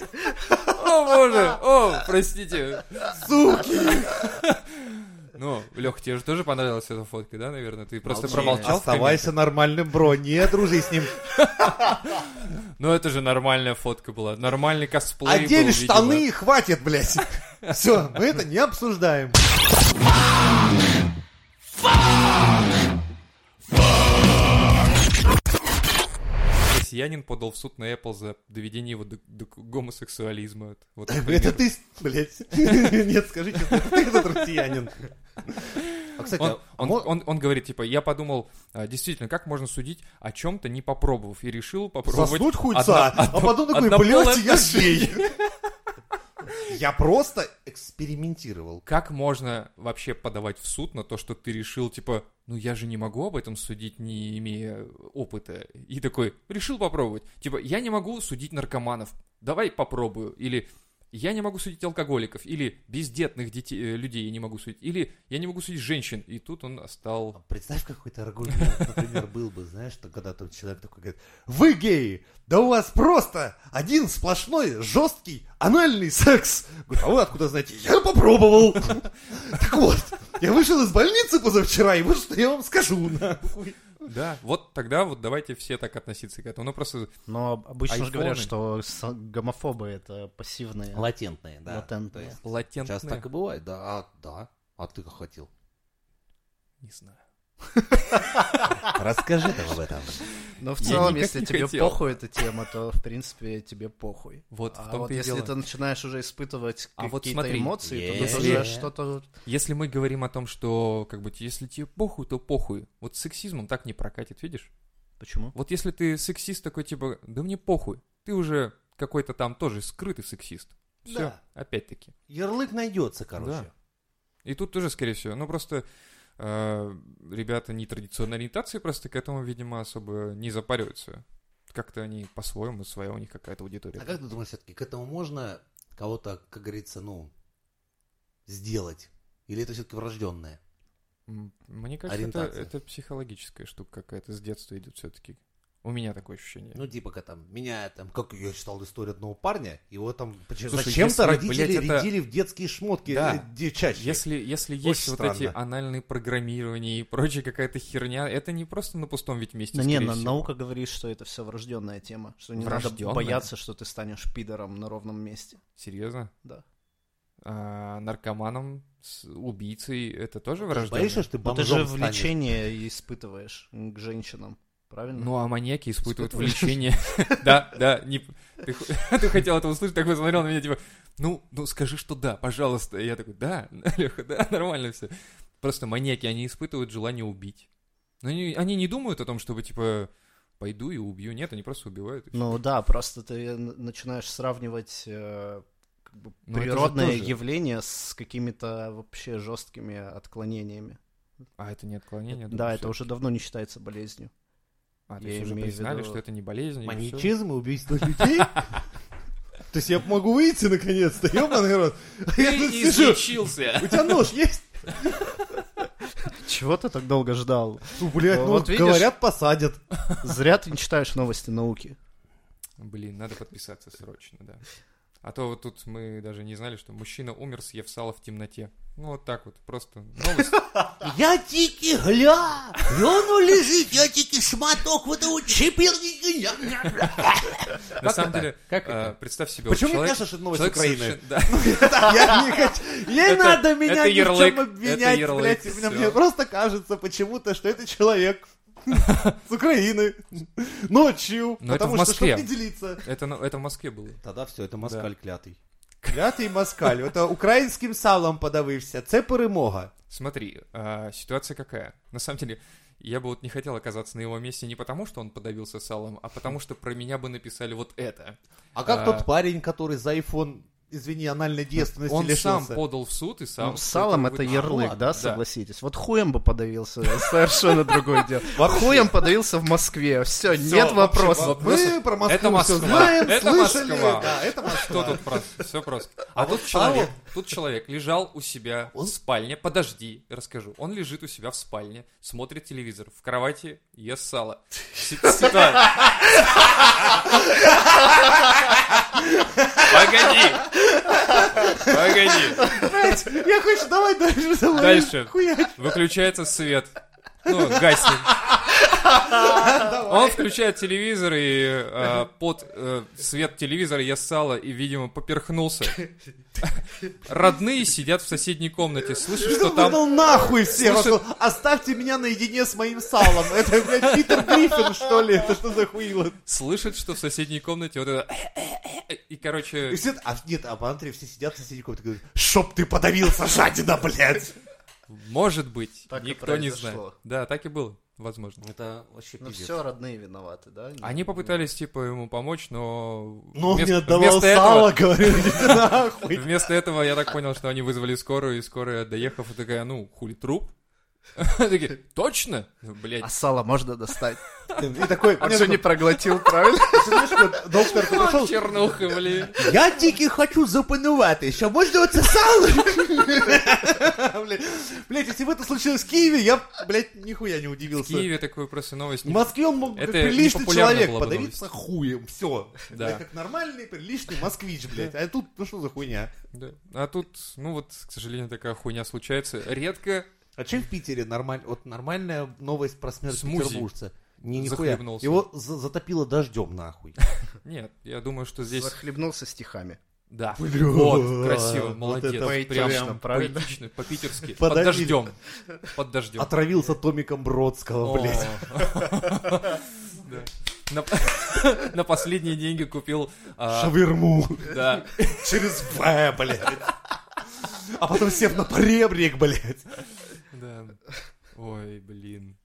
О, боже! О, простите. Суки. Ну, Лех, тебе же тоже понравилась эта фотка, да, наверное? Ты просто Молчи. промолчал в Оставайся нормальным, бро. Не дружи с ним. Ну, это же нормальная фотка была. Нормальный косплей Одень был, штаны и хватит, блядь. Все, мы это не обсуждаем. Россиянин подал в суд на Apple за доведение его до, до гомосексуализма. Вот Это ты, блядь. Нет, скажи честно, это ты этот россиянин. А, кстати, Он, а он, мо- он, он говорит, типа, я подумал, а, действительно, как можно судить о чем-то, не попробовав, и решил попробовать... заснуть хуйца, одно- а потом такой, блядь, я отношения». Я просто экспериментировал. Как можно вообще подавать в суд на то, что ты решил, типа, ну я же не могу об этом судить, не имея опыта. И такой, решил попробовать. Типа, я не могу судить наркоманов, давай попробую. Или я не могу судить алкоголиков, или бездетных детей, э, людей я не могу судить, или я не могу судить женщин. И тут он стал... Представь, какой-то аргумент, например, был бы, знаешь, что когда тот человек такой говорит, вы геи, да у вас просто один сплошной жесткий анальный секс. Говорю, а вы откуда знаете? Я попробовал. Так вот, я вышел из больницы позавчера, и вот что я вам скажу, нахуй. Да, вот тогда вот давайте все так относиться к этому. Ну просто Но обычно же говорят, что гомофобы это пассивные. Латентные, да. Латентные. Латентное... Сейчас так и бывает, да. А, да. А ты как хотел? Не знаю. Расскажи нам об этом. Но в целом, если тебе хотел. похуй эта тема, то, в принципе, тебе похуй. Вот в А том-то вот и если дело. ты начинаешь уже испытывать А вот какие-то смотри, эмоции, то если- тут уже что-то... Если мы говорим о том, что, как бы, если тебе похуй, то похуй. Вот с сексизмом так не прокатит, видишь? Почему? Вот если ты сексист такой, типа, да мне похуй, ты уже какой-то там тоже скрытый сексист. Все, Да. опять-таки. Ярлык найдется, короче. Да. И тут тоже, скорее всего, ну просто ребята нетрадиционной ориентации просто к этому, видимо, особо не запариваются. Как-то они по-своему, своя у них какая-то аудитория. А как ты думаешь, все-таки к этому можно кого-то, как говорится, ну, сделать? Или это все-таки врожденное? Мне кажется, это, это психологическая штука какая-то с детства идет все-таки. У меня такое ощущение. Ну, типа, как там, меня там, как я читал историю одного парня, его там зачем-то родители блядь, это- рядили в детские шмотки Да. э, девчачьи. Если, если Очень есть вот эти странно. анальные программирования и прочая какая-то херня, это не просто на пустом ведь месте. Да не, на- всего. наука говорит, что это все врожденная тема, что не надо Врождённая? бояться, что ты станешь пидором на ровном месте. Серьезно? Да. А наркоманом, с убийцей, это тоже же врожденное? боишься, что ты Но ты же влечение испытываешь к женщинам, правильно? Ну, а маньяки испытывают влечение. Да, да, не... ты, хотел это услышать, такой смотрел на меня, типа, ну, ну скажи, что да, пожалуйста. И я такой, да, Леха, да, нормально все. Просто маньяки, они испытывают желание убить. Но они, они не думают о том, чтобы, типа, пойду и убью. Нет, они просто убивают. Ну да, просто ты начинаешь сравнивать э, как бы же природное явление с какими-то вообще жесткими отклонениями. А это не отклонение? да, это уже давно не считается болезнью. А, то я есть уже признали, виду- что это не болезнь. Маньячизм и убийство людей? То есть я могу выйти наконец-то, ёбаный рот. А Ты излечился! У тебя нож есть? Чего ты так долго ждал? Ну, блядь, Ну, ну, вот видишь- говорят, посадят. Зря ты не читаешь новости науки. Блин, надо подписаться срочно, да. А то вот тут мы даже не знали, что мужчина умер, съев сало в темноте. Ну вот так вот, просто новость. Я тільки гля, воно лежить, я тільки шматок вот этого чепирника. На самом это? деле, Как это? представь себе, Почему мне кажется, что это новость Украины? не хочу. Не Это- надо меня это ни в чем обвинять, блядь. Мне просто кажется почему-то, что это человек с Украины. Ночью. Но это Потому в что, Москве. чтобы не делиться. Это, это в Москве было. Тогда все, это москаль клятый. Клятий москаль. Это українським салом подавився. Це перемога. Смотри, а, ситуация какая? На самом деле, я бы вот не хотел оказаться на его месте не потому, что он подавился салом, а потому что про меня бы написали вот это. А как А. тот парень, который за iPhone, извини, анальной девственности Он сам лишился? подал в суд и сам... Ну, с салом это вы- ярлык, ладно, да, да. согласитесь? Вот хуем бы подавился, совершенно другое дело. Хуем подавился в Москве, все, нет вопросов. вопрос- Мы про Москву Это все Москва. знаем, Это слышали. Москва. Да, это Что Москва. тут просто? Все просто. А А, вот тут человек, тут человек лежал у себя в спальне. Подожди, расскажу. Он лежит у себя в спальне, смотрит телевизор, в кровати ест сало. Си- ситуа- Погоди! Погоди! Блядь, Я хочу, давай дальше. давай. Дальше. Выключается свет. Ну, гаснет. Он включает телевизор и э, под э, свет телевизора я сало и, видимо, поперхнулся. Родные сидят в соседней комнате, слышат, что там... Выдал нахуй сказал, Оставьте меня наедине с моим салом. Это, блядь, Питер Гриффин, что ли? Это что за хуило? Слышат, что в соседней комнате вот это... И, короче, И все, а, нет, а посмотри, все сидят в соседней комнате и говорят, чтоб ты подавился, жадина, блядь. Может быть, Так и никто не знает. Да, так и было, возможно. Это вообще Ну все, родные виноваты, да? Они попытались, типа, ему помочь, но... Но он вместо- мне отдавал вместо этого- сало, говорю, идите нахуй. Вместо этого я так понял, что они вызвали скорую, и скорая, доехав, и такая, ну, хули, труп? Такие, точно? Блять, А сало можно достать? И такой, Он что, не такой, проглотил, правильно? доктор пришел, чернуха, блин. Я тільки хочу запанувати, що можна оце сало? Блядь, Блядь, если бы это случилось в Киеве, я, блядь, нихуя не В удивился. Киеве такую просто новость. В Москве он мог, приличный человек, подавиться хуем, все. Да. Как нормальный, приличный москвич, блядь. А тут, ну что за хуйня? Да. А тут, ну вот, к сожалению, такая хуйня случается. Редко А чем в Питере нормаль... вот нормальная новость про смерть Смузи. петербуржца? Не, нихуя. Его за- затопило дождем, нахуй. Нет, я думаю, что здесь... Захлебнулся стихами. Да. Бля, Вот, красиво, вот молодец. это Прям поэтично, правильно? поэтично, по-питерски. Под дождем. Под дождем. Отравился Томиком Бродского, блядь. На, на последние деньги купил... а, Шаверму. да. Через В, блядь. А потом сев на поребрик, блядь. Да. Ой, блин.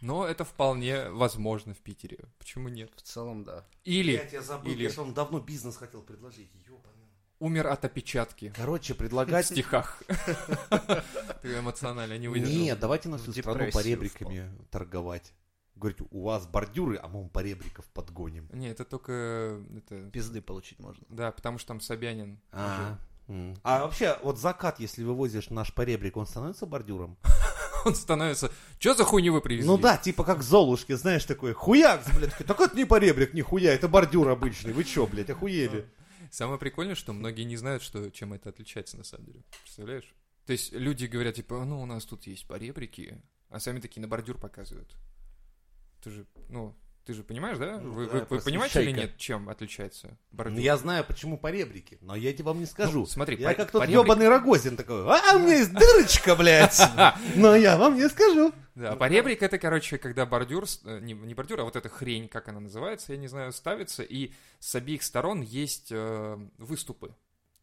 Но это вполне возможно в Питере. Почему нет? В целом, да. Или... Блядь, я забыл, или- я же вам давно бизнес хотел предложить. Ёбаный. умер от опечатки. Короче, В предлагать... стихах. Ты эмоционально не выдержал. Нет, давайте на всю страну депрессию поребриками торговать. Говорить, у вас бордюры, а мы вам поребриков подгоним. Не, это только... Это... Пизды получить можно. Да, потому что там Собянин. А, а вообще, вот закат, если вывозишь наш поребрик, он становится бордюром? Он становится... Че за хуйню вы привезли? Ну да, типа как Золушки, знаешь, такой хуяк, блядь, так это не поребрик, нихуя, это бордюр обычный, вы чё, блядь, охуели? Самое прикольное, что многие не знают, что, чем это отличается на самом деле. Представляешь? То есть люди говорят, типа, ну, у нас тут есть поребрики, а сами такие на бордюр показывают. Ты же, ну, ты же понимаешь, да? Ну вы да, вы- вы понимаете или шайка. нет, чем отличается бордюр? Ну, я знаю, почему поребрики, но я тебе вам не скажу. Ну, смотри, я по- как тот поребрик- ебаный Рогозин такой, а у меня есть дырочка, блядь, но я вам не скажу. Да, поребрик это, короче, когда бордюр, э, не, не бордюр, а вот эта хрень, как она называется, я не знаю, ставится, и с обеих сторон есть э, выступы.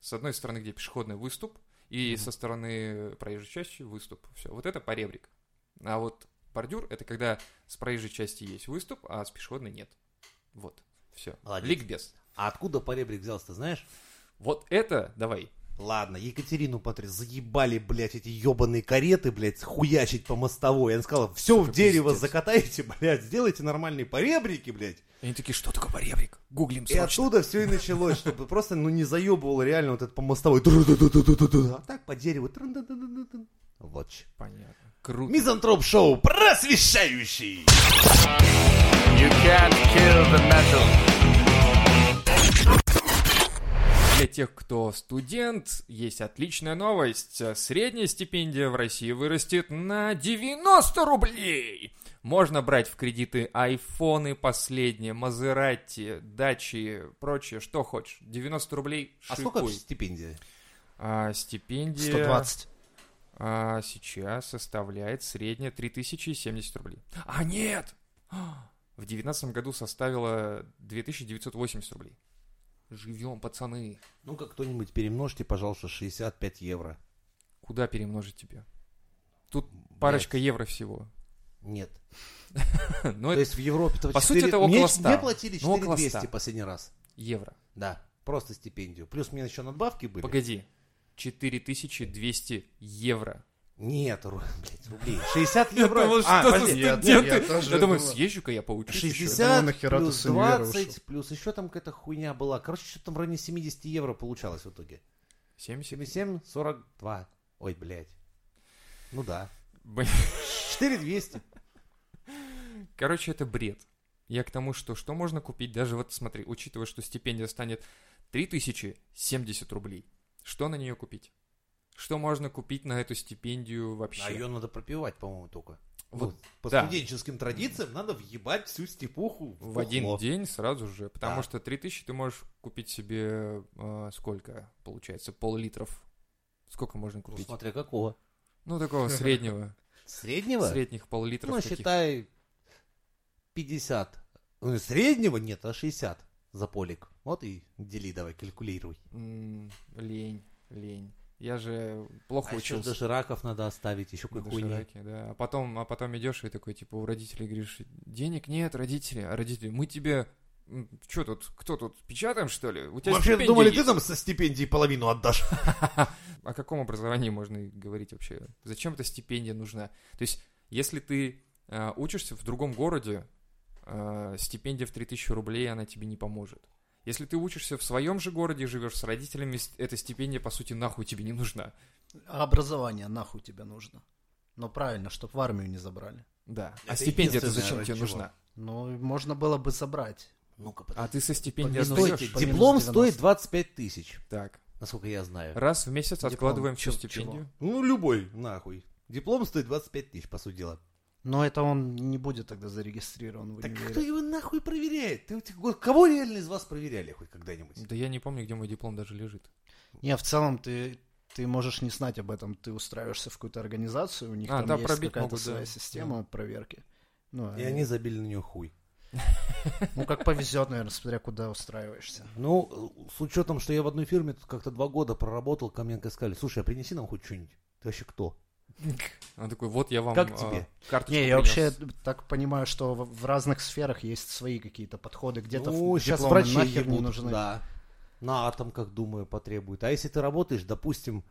С одной стороны, где пешеходный выступ, и со стороны проезжей части выступ. Все, вот это поребрик. А вот бордюр это когда с проезжей части есть выступ, а с пешеходной нет. Вот, все. Молодец. Ликбез. А откуда поребрик взялся, знаешь? Вот это, давай. Ладно, Екатерину Патри заебали, блядь, эти ебаные кареты, блядь, хуячить по мостовой. Она сказала, все в Сука, дерево пиздец. закатайте, блядь, сделайте нормальные поребрики, блядь. И они такие, что такое поребрик? Гуглим И срочно. оттуда все и началось, чтобы просто, ну, не заебывало реально вот это по мостовой. А так по дереву. Вот. Понятно. Круто. Мизантроп шоу просвещающий. You can't kill the metal. Для тех, кто студент, есть отличная новость. Средняя стипендия в России вырастет на 90 рублей. Можно брать в кредиты айфоны последние, Мазерати, дачи, прочее, что хочешь. 90 рублей А шикуй. сколько стипендия? А, стипендия 120. А, сейчас составляет средняя 3070 рублей. А, нет! В 2019 году составила 2980 рублей. Живем, пацаны. Ну-ка, кто-нибудь перемножьте, пожалуйста, 65 евро. Куда перемножить тебе? Тут парочка евро всего. Нет. Но То есть в Европе-то По сути, это около 100. мне платили Ну, около 4200 100. последний раз. евро. Да, просто стипендию. Плюс мне еще надбавки были. Погоди. 4200 евро. Нет, ру- блядь, рублей. 60 евро. думал, А, что за подожди. Я тоже Я думаю, думал. съезжу-ка я поучусь еще. 60 думаю, нахера ты плюс с универа 20, ушел? плюс еще там какая-то хуйня была. Короче, что-то там в районе 70 евро получалось в итоге. 70? 77, 42. Ой, блядь. Ну да. Блин. 4200. Короче, это бред. Я к тому, что что можно купить, даже вот смотри, учитывая, что стипендия станет 3070 рублей, что на нее купить? Что можно купить на эту стипендию вообще? А ее надо пропивать, по-моему, только. Вот, Вот, по да. студенческим традициям надо въебать всю степуху В один бухло. день сразу же, потому Да. что 3000 ты можешь купить себе э, сколько получается, пол-литров. Сколько можно Ну, купить? смотря какого. Ну, такого среднего. Среднего? Средних пол-литров. Ну, таких. считай 50. Ну, среднего нет, а 60 за полик. Вот и дели давай, калькулируй. М, Лень, лень. Я же плохо А еще учился. дошираков надо оставить, еще какой хуйни. да. А потом, а потом идешь и такой, типа, у родителей говоришь, денег нет, родители, а родители, мы тебе, что тут, кто тут, печатаем, что ли? У тебя Вообще думали, есть?» ты нам со стипендии половину отдашь. О каком образовании можно и говорить вообще? Зачем эта стипендия нужна? То есть, если ты э, учишься в другом городе, э, стипендия в 3000 рублей, она тебе не поможет. Если ты учишься в своем же городе, живешь с родителями, эта стипендия, по сути, нахуй тебе не нужна. А образование нахуй тебе нужно. Но правильно, чтобы в армию не забрали. Да. а Это стипендия-то единственное, зачем тебе чего. нужна? Ну, можно было бы забрать. Ну-ка, А ты со стипендией по диплом минус 90. стоит 25 тысяч, Так. насколько я знаю. Раз в месяц Диплом. откладываем всю стипендию. Ну, любой, нахуй. Диплом стоит 25 тысяч, по сути дела. Но это он не будет тогда зарегистрирован в Так универе. кто его нахуй проверяет? Ты, кого реально из вас проверяли хоть когда-нибудь? Да я не помню, где мой диплом даже лежит. Не, в целом ты, ты можешь не знать об этом. Ты устраиваешься в какую-то организацию, у них А, там да, есть пробить какая-то могут, да. своя система проверки. Ну, И они забили на нее хуй. ну, как повезет, наверное, смотря куда устраиваешься. Ну, с учетом, что я в одной фирме тут как-то два года проработал, ко мне сказали, слушай, а принеси нам хоть что-нибудь. Ты вообще кто? Он такой, вот я вам Как а, тебе? карточку Не, я принес. вообще так понимаю, что в, в разных сферах есть свои какие-то подходы. Где-то ну, в сейчас врачи нахер не ебут, нужны. Да. на атом, как думаю, потребует. А если ты работаешь, допустим,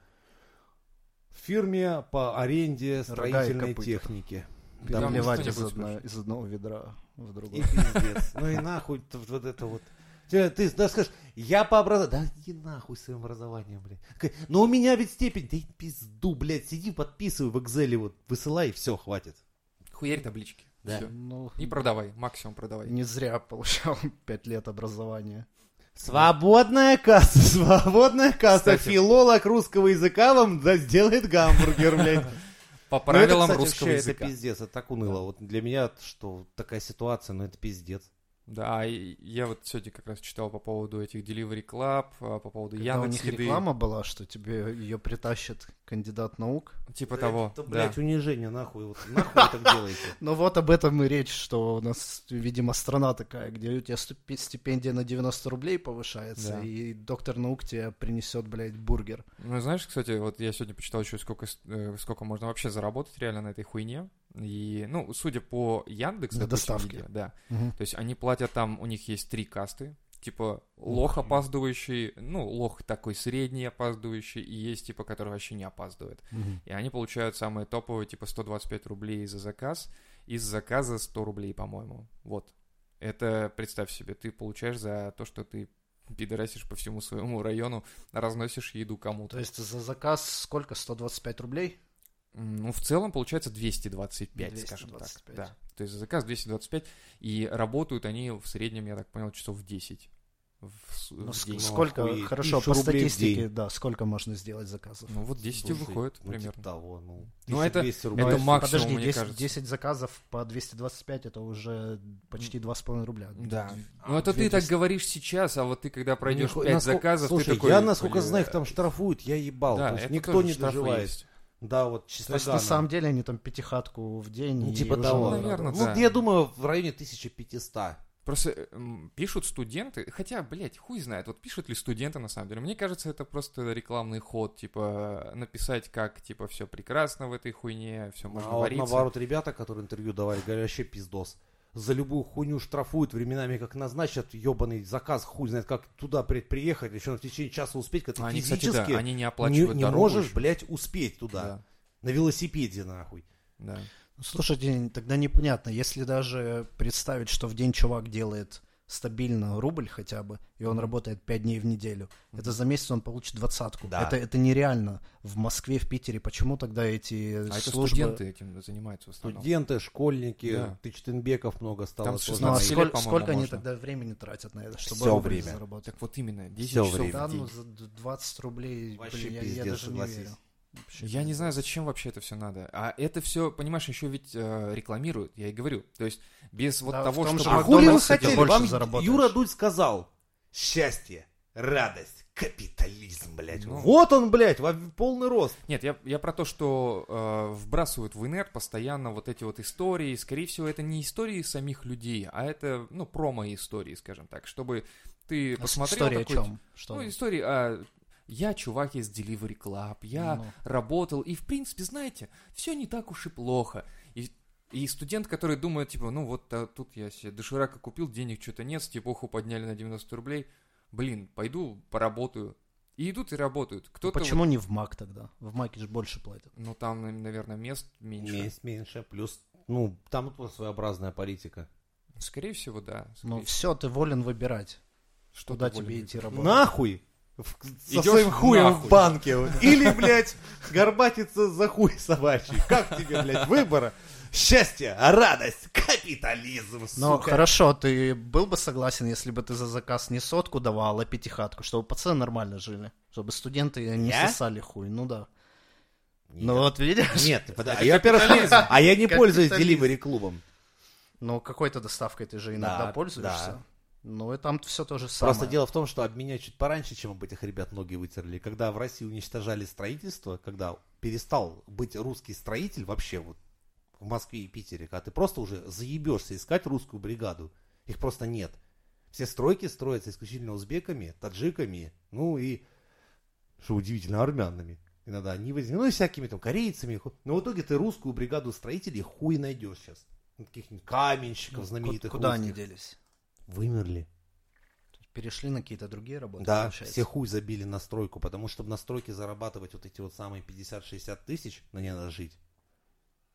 в фирме по аренде и строительной техники. Да, Допустим, мне Переливать из, одно- из одного ведра в И другое. пиздец. Ну и нахуй вот это вот. Ты, ты да, скажешь, я по образованию... Да иди нахуй своим образованием, блядь. Такая, Ну у меня ведь степень. Да и пизду, блядь. Сиди, подписывай в Excel, вот, высылай, и все, хватит. Хуярь таблички. Да. Ну, И продавай, максимум продавай. не зря получал 5 лет образования. Свободная касса, свободная касса. Кстати. Филолог русского языка вам да, сделает гамбургер, блядь. По Ну, это, правилам кстати, русского вообще, языка. Это пиздец, это так уныло. Вот для меня, что такая ситуация, ну это пиздец. Да, я вот сегодня как раз читал по поводу этих Delivery Club, а, по поводу Когда у Яндекс них Еды. реклама была, что тебе ее притащит кандидат наук. Типа того, Это, да. блядь, унижение, нахуй. Вот, нахуй вы так делаете? Ну вот об этом и речь, что у нас, видимо, страна такая, где у тебя стипендия на 90 рублей повышается, Да. и доктор наук тебе принесет, блядь, бургер. Ну, знаешь, кстати, вот я сегодня почитал еще, сколько, э, сколько можно вообще заработать реально на этой хуйне. И, ну, судя по Яндексу, На допустим, доставке. где, да. То есть они платят там, у них есть три касты. Типа лох опаздывающий, ну, лох такой средний опаздывающий, и есть типа, который вообще не опаздывает. И они получают самые топовые, типа 125 рублей за заказ, из заказа 100 рублей, по-моему. Вот. Это, представь себе, ты получаешь за то, что ты пидорасишь по всему своему району, разносишь еду кому-то. То есть за заказ сколько? 125 рублей? Ну, в целом получается 225, скажем так. 225. Да. То есть за заказ 225, и работают они в среднем, я так понял, часов 10 в, Ну, в день. сколько, охуеть, хорошо, 1000 по в статистике, да, сколько можно сделать заказов? Ну, вот 10 и Слушай, выходит ну, типа примерно. того, ну, Ну, это- 1200 рублей. это Ну, максимум, Подожди, мне 10, кажется. 10 заказов по 225 это уже почти 2,5 рубля. Да. А, Ну, это ты 200. так говоришь сейчас, а вот ты, когда пройдешь Ниху- 5 насколько- заказов, Слушай, ты такой... я, насколько знаю, их там штрафуют, я ебал. Да, То есть это никто не доживает. есть. Да, вот То есть чисто на самом деле они там пятихатку в день. Ну, типа уже того. надо. Наверно, Ну, да. я думаю, в районе 1500. Просто э, пишут студенты, хотя, блядь, хуй знает, вот пишут ли студенты на самом деле. Мне кажется, это просто рекламный ход, типа, написать, как, типа, все прекрасно в этой хуйне, все можно а вот вариться. наоборот, ребята, которые интервью давали, говорят, вообще пиздос. За любую хуйню штрафуют, временами как назначат, ебаный заказ, хуй знает, как туда при- приехать, еще в течение часа успеть, когда ты Они, кстати, да, физически они не не, оплачивают не дорогу можешь, еще. блядь, успеть туда. Да, На велосипеде, нахуй. да. Ну, Слушайте, тогда непонятно, если даже представить, что в день чувак делает стабильно рубль хотя бы, и он работает 5 дней в неделю, это за месяц он получит двадцатку. Да. Это, это нереально. В Москве, в Питере, почему тогда эти А это службы... студенты этим занимаются в основном. Студенты, школьники, Да. Тычтенбеков много стало. Там с тоже. Ну, а 16 лет, сколь- по-моему, сколько они можно. тогда времени тратят на это, чтобы рубль время. заработать? Так вот именно, 10 Всё часов время. Да, ну за д- 20 рублей, Вообще блин, я, я даже не верю. Вообще Я не знаю, зачем вообще это все надо. А это все, понимаешь, еще ведь э, рекламируют, я и говорю. То есть без вот Да, того, том что... А хули вы хотели? больше Вам заработаешь. Юра Дудь сказал. Счастье, радость, капитализм, блядь. Ну. Вот он, блядь, во полный рост. Нет, я, я про то, что э, вбрасывают в инерт постоянно вот эти вот истории. Скорее всего, это не истории самих людей, а это, ну, промо-истории, скажем так, чтобы ты А посмотрел История такой... о чем? Что? Ну, истории о... Я чувак из Delivery Club, я Ну. работал, и, в принципе, знаете, все не так уж и плохо. И, и студент, который думает, типа, ну вот а, тут я себе доширака купил, денег что-то нет, степоху подняли на 90 рублей, блин, пойду поработаю. И идут и работают. Ну, Кто-то Почему не в МАК тогда? В МАКе же больше платят. ну, там, наверное, мест меньше. Есть меньше, плюс, ну, там тоже своеобразная политика. Скорее всего, да. Ну Скорее все, ты волен выбирать, Что куда тебе идти работать. Нахуй! В- Со своим хуем нахуй. в банке. Или, блядь, горбатиться за хуй собачий. Как тебе, блядь, выбора? Счастье, радость, капитализм, Ну, сука. хорошо, ты был бы согласен, если бы ты за заказ не сотку давал, а пятихатку, чтобы пацаны нормально жили, чтобы студенты не Я? сосали хуй, ну да. Нет. Ну вот видишь? Нет, под- а я, во-первых, а я не пользуюсь. Delivery клубом. Ну какой-то доставкой ты же иногда Да, пользуешься. да. Ну и там все то же самое. Просто дело в том, что об меня чуть пораньше, чем об этих ребят ноги вытерли. Когда в России уничтожали строительство, когда перестал быть русский строитель вообще вот в Москве и Питере, когда ты просто уже заебешься искать русскую бригаду, их просто нет. Все стройки строятся исключительно узбеками, таджиками, ну и, что удивительно, армянами. Иногда они возьми, ну и всякими там корейцами. Но в итоге ты русскую бригаду строителей хуй найдешь сейчас. Ну, Каких-нибудь каменщиков Ну, знаменитых Куда они русских. делись? Вымерли. перешли на какие-то другие работы, Да, получается. все хуй забили на стройку, потому что в настройке зарабатывать вот эти вот самые 50-60 тысяч, на ней надо жить.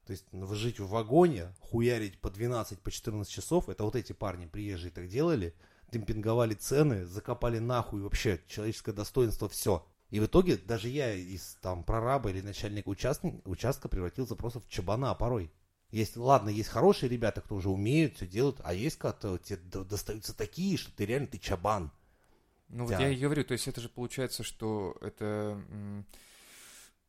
То есть ну, жить в вагоне, хуярить по 12, по 14 часов, это вот эти парни приезжие так делали, демпинговали цены, закопали нахуй вообще человеческое достоинство, все. И в итоге даже я из там прораба или начальника участка, участка превратился просто в чабана порой. Есть, ладно, есть хорошие ребята, кто уже умеют, все делают, а есть когда тебе до- достаются такие, что ты реально ты чабан. Ну вот Да. я и говорю, то есть это же получается, что это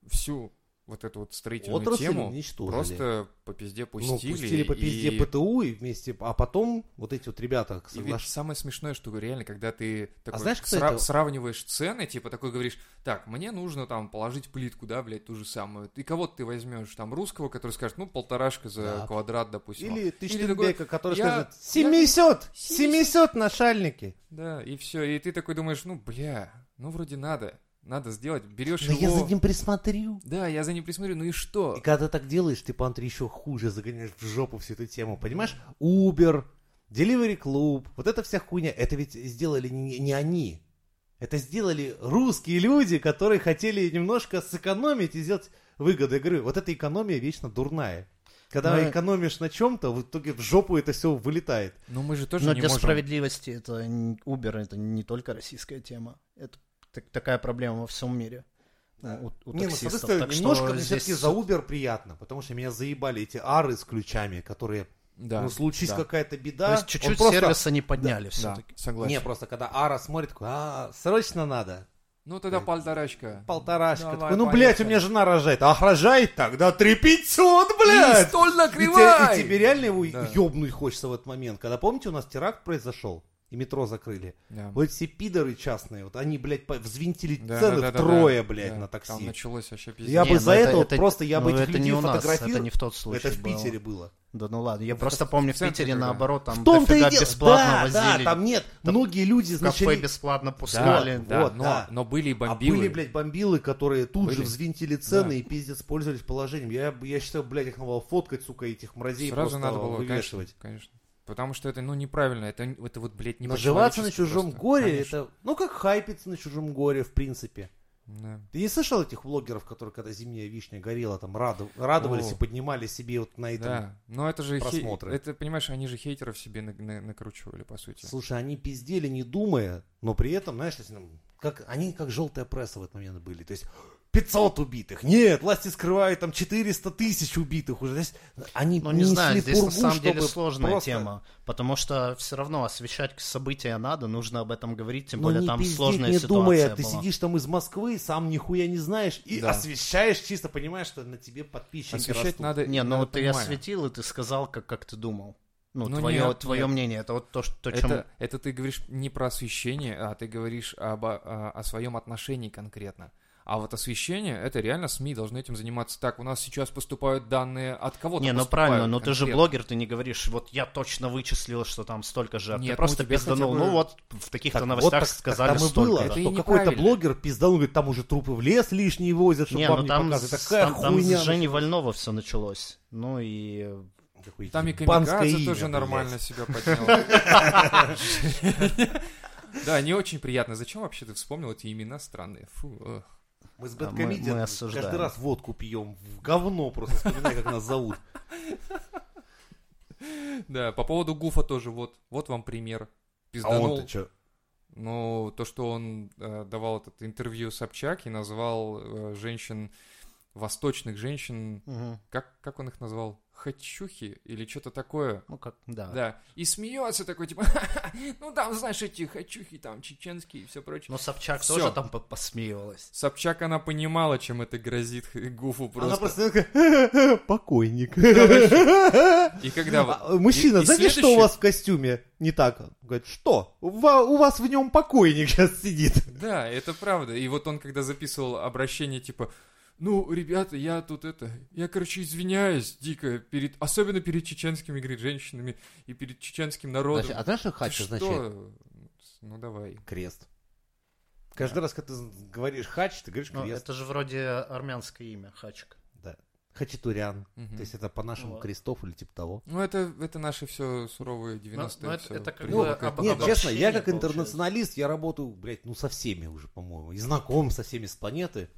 всю вот эту вот строительную Отрасль тему уничтожили. просто по пизде пустили. ну, пустили по пизде и... ПТУ и вместе, а потом вот эти вот ребята И ведь соглаш... самое смешное, что реально, когда ты такой знаешь, сра- кстати, сравниваешь цены, типа такой говоришь, так, мне нужно там положить плитку, да, блядь, ту же самую. И кого ты возьмешь, там, русского, который скажет, ну, полторашка за Да. квадрат, допустим. Или ты Штенбека, который я- скажет я- 700, 700 на шальнике. Да, и все, и ты такой думаешь, ну, бля, ну, вроде надо, надо сделать, берешь Но его... я за ним присмотрю. Да, я за ним присмотрю, ну и что? И когда ты так делаешь, ты, Пантри, еще хуже загоняешь в жопу всю эту тему. Понимаешь? Uber, Delivery Club, вот эта вся хуйня, это ведь сделали не, не они. Это сделали русские люди, которые хотели немножко сэкономить и сделать выгоду. Я говорю, вот эта экономия вечно дурная. Когда Ну, экономишь на чем-то, в итоге в жопу это все вылетает. Ну, мы же тоже Но не для можем... справедливости это Uber это не только российская тема. Это так- такая проблема во всем мире. Ну, У, у Не, ну, таксистов. Так немножко здесь все-таки за Uber приятно, потому что меня заебали эти ары с ключами, которые, Да, ну, случись да, какая-то То беда, есть он чуть-чуть просто- сервиса не подняли да, все-таки. согласен. Не, просто когда ара смотрит, такой, а, срочно надо, Ну, тогда полторачка. полторашка. Давай, Такой, ну, блядь, у поехали. меня жена рожает. Ах, рожает тогда 3500, блядь! столь И тебе, и тебе реально его Да. ёбнуть хочется в этот момент. Когда, помните, у нас теракт произошел, и метро закрыли. Да. Вот все пидоры частные, вот они, блядь, взвинтили Да, цены да, да, втрое, да, блядь, да. на Там такси. началось вообще пиздец. Я Не, бы ну за это- это, вот это- просто, я бы ну, этих это не людей у нас, фотографировал. это не в тот случай Это в было. Питере было. Да ну ладно, я просто помню в Питере когда? наоборот, там В том-то дофига и бесплатно Да, возили. да, там нет. Многие люди, значит, кафе бесплатно Да, пускали. да, вот, но, да. но были и А бомбилы. были, блядь, бомбилы, которые тут же Были. взвинтили цены Да. и пиздец пользовались положением. Я, я считаю, блядь, их надо было фоткать, сука, этих мразей Сразу просто надо было, вывешивать. конечно, конечно. Потому что это, ну, неправильно. Это, это вот, блядь, не Наживаться на чужом просто. горе, Конечно. это, ну, как хайпиться на чужом горе, в принципе. Да. Ты не слышал этих блогеров, которые, когда зимняя вишня горела, там раду- радовались О. и поднимали себе вот на этом... Да, но это же хей- просмотры. это, понимаешь, они же хейтеров себе на- на- накручивали, по сути. Слушай, они пиздели, не думая, но при этом, знаешь, ну, как, они как желтая пресса в этот момент были. То есть 500 убитых. Нет, власти скрывают там 400 тысяч убитых уже. То есть они Ну, не несли знаю, здесь пургу, на самом деле сложная просто- тема, потому что все равно освещать события надо, нужно об этом говорить, тем Ну, более там пиздеть, сложная не ситуация думая, ты была. сидишь там из Москвы, сам нихуя не знаешь, и Да. освещаешь, чисто понимаешь, что на тебе подписчики Освещать растут. надо... Не, ну ты понимая. осветил, и ты сказал, как, как ты думал. Ну, Ну, твое, нет, твое нет. мнение, это вот то, что, то, чем... Это, это ты говоришь не про освещение, а ты говоришь об, о, о своем отношении конкретно. А вот освещение, это реально СМИ должны этим заниматься. Так, у нас сейчас поступают данные от кого-то Не, ну правильно, но ты же блогер, ты не говоришь, вот я точно вычислил, что там столько жертв. Нет, ты просто ну, тебе пизданул. бы- Ну вот в таких-то Так новостях вот так- сказали так там столько. было, Это что и какой-то блогер пизданул, говорит, там уже трупы в лес лишние возят, чтобы Не, вам ну не там, показывать. с- Такая там, там хуйня. с Женей. Вольнова все началось. Ну и... Какое Там и Камикадзе имя, тоже блядь. нормально себя поднял. Да, не очень приятно. Зачем вообще ты вспомнил эти имена странные? Фу. эх. Мы с А мы- Бэткомедиан мы осуждаем. каждый раз водку пьем в говно, просто вспоминай, как нас зовут. Да, по поводу Гуфа тоже вот. Вот вам пример. А Пизданул. он-то что? Ну, то, что он э, давал этот интервью Собчак и назвал э, женщин, восточных женщин, Мгм. как, как он их назвал? Хачухи или что-то такое? Ну как, да. Да. И смеется такой, типа, ну там, знаешь, эти хачухи там, чеченские и все прочее. Но Собчак Всё. тоже там по- посмеивалась. Собчак, она понимала, чем это грозит Гуфу Она просто. просто такая, покойник. И когда... вот- А, Мужчина, знаете, что у вас в костюме не так? Говорит, что? У вас в нем покойник сейчас сидит. Да, это правда. И вот он, когда записывал обращение, типа, ну, ребята, я тут это, я, короче, извиняюсь дико, перед, особенно перед чеченскими, говорит, женщинами и перед чеченским народом. а знаешь, что Ты хач что? означает? Ну, давай. Крест. Каждый раз, когда ты говоришь хач, ты говоришь Ну, крест. это же вроде армянское имя, Хачик. Да. хачатурян. Мгм. То есть это по-нашему Вот. крестов или типа того. Ну, это, это наши все суровые 90-е. ну, это- всё это как придумано. бы об- Нет, честно, я как получается. интернационалист, я работаю, блядь, ну со всеми уже, по-моему. И знаком со всеми с планеты.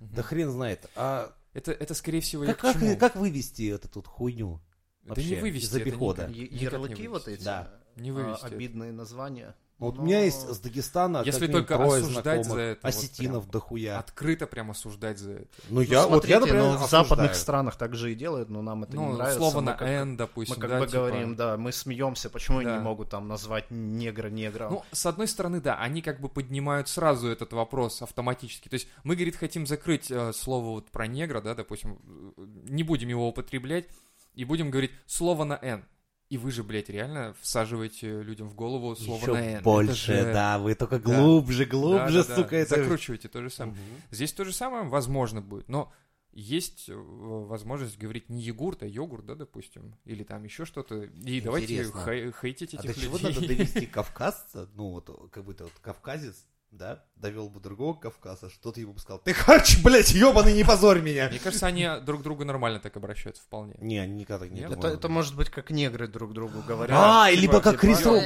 Да хрен знает. А Это, это, скорее всего, как, как, чему? как вывести эту тут хуйню? Да вообще не вывести из это обихода? никак. Е- никак не Ярлыки вот вывести. эти, Да. Не а, вывести это. обидные названия. Вот Но- у меня есть с Дагестана Если только трое осуждать знакомых, за это, вот осетинов прям дохуя. Открыто прям осуждать за это. Ну, Ну, я, вот смотрите, я, например, ну, в западных странах так же и делают, но нам это не Ну, нравится. слово мы на как- «н», допустим, Мы как да, бы типа- говорим, да, мы смеемся, почему Да. не могут там назвать негра негром. Ну, с одной стороны, да, они как бы поднимают сразу этот вопрос автоматически. То есть мы, говорит, хотим закрыть э, слово вот про негра, да, допустим, э, не будем его употреблять, и будем говорить слово на «н». И вы же, блядь, реально всаживаете людям в голову слово Еще на. Это больше, же- да, вы только Да. глубже, глубже, Да-да-да, сука, это... Закручиваете то же самое. Мгм. Здесь то же самое, возможно, будет, но есть э, возможность говорить не йогурт, а йогурт, да, допустим, или там еще что-то. И давайте Интересно. хай- хейтить А этих до чего людей. надо довести кавказца, ну вот как будто вот кавказец, да, довел бы другого кавказа, что-то ему бы сказал, ты хач, блядь, ебаный, не позорь меня. Мне кажется, они друг к другу нормально так обращаются вполне. Не, они никогда не Нет? это, это может быть как негры друг другу говорят. А, Типа- либо как типа, Крис Рок.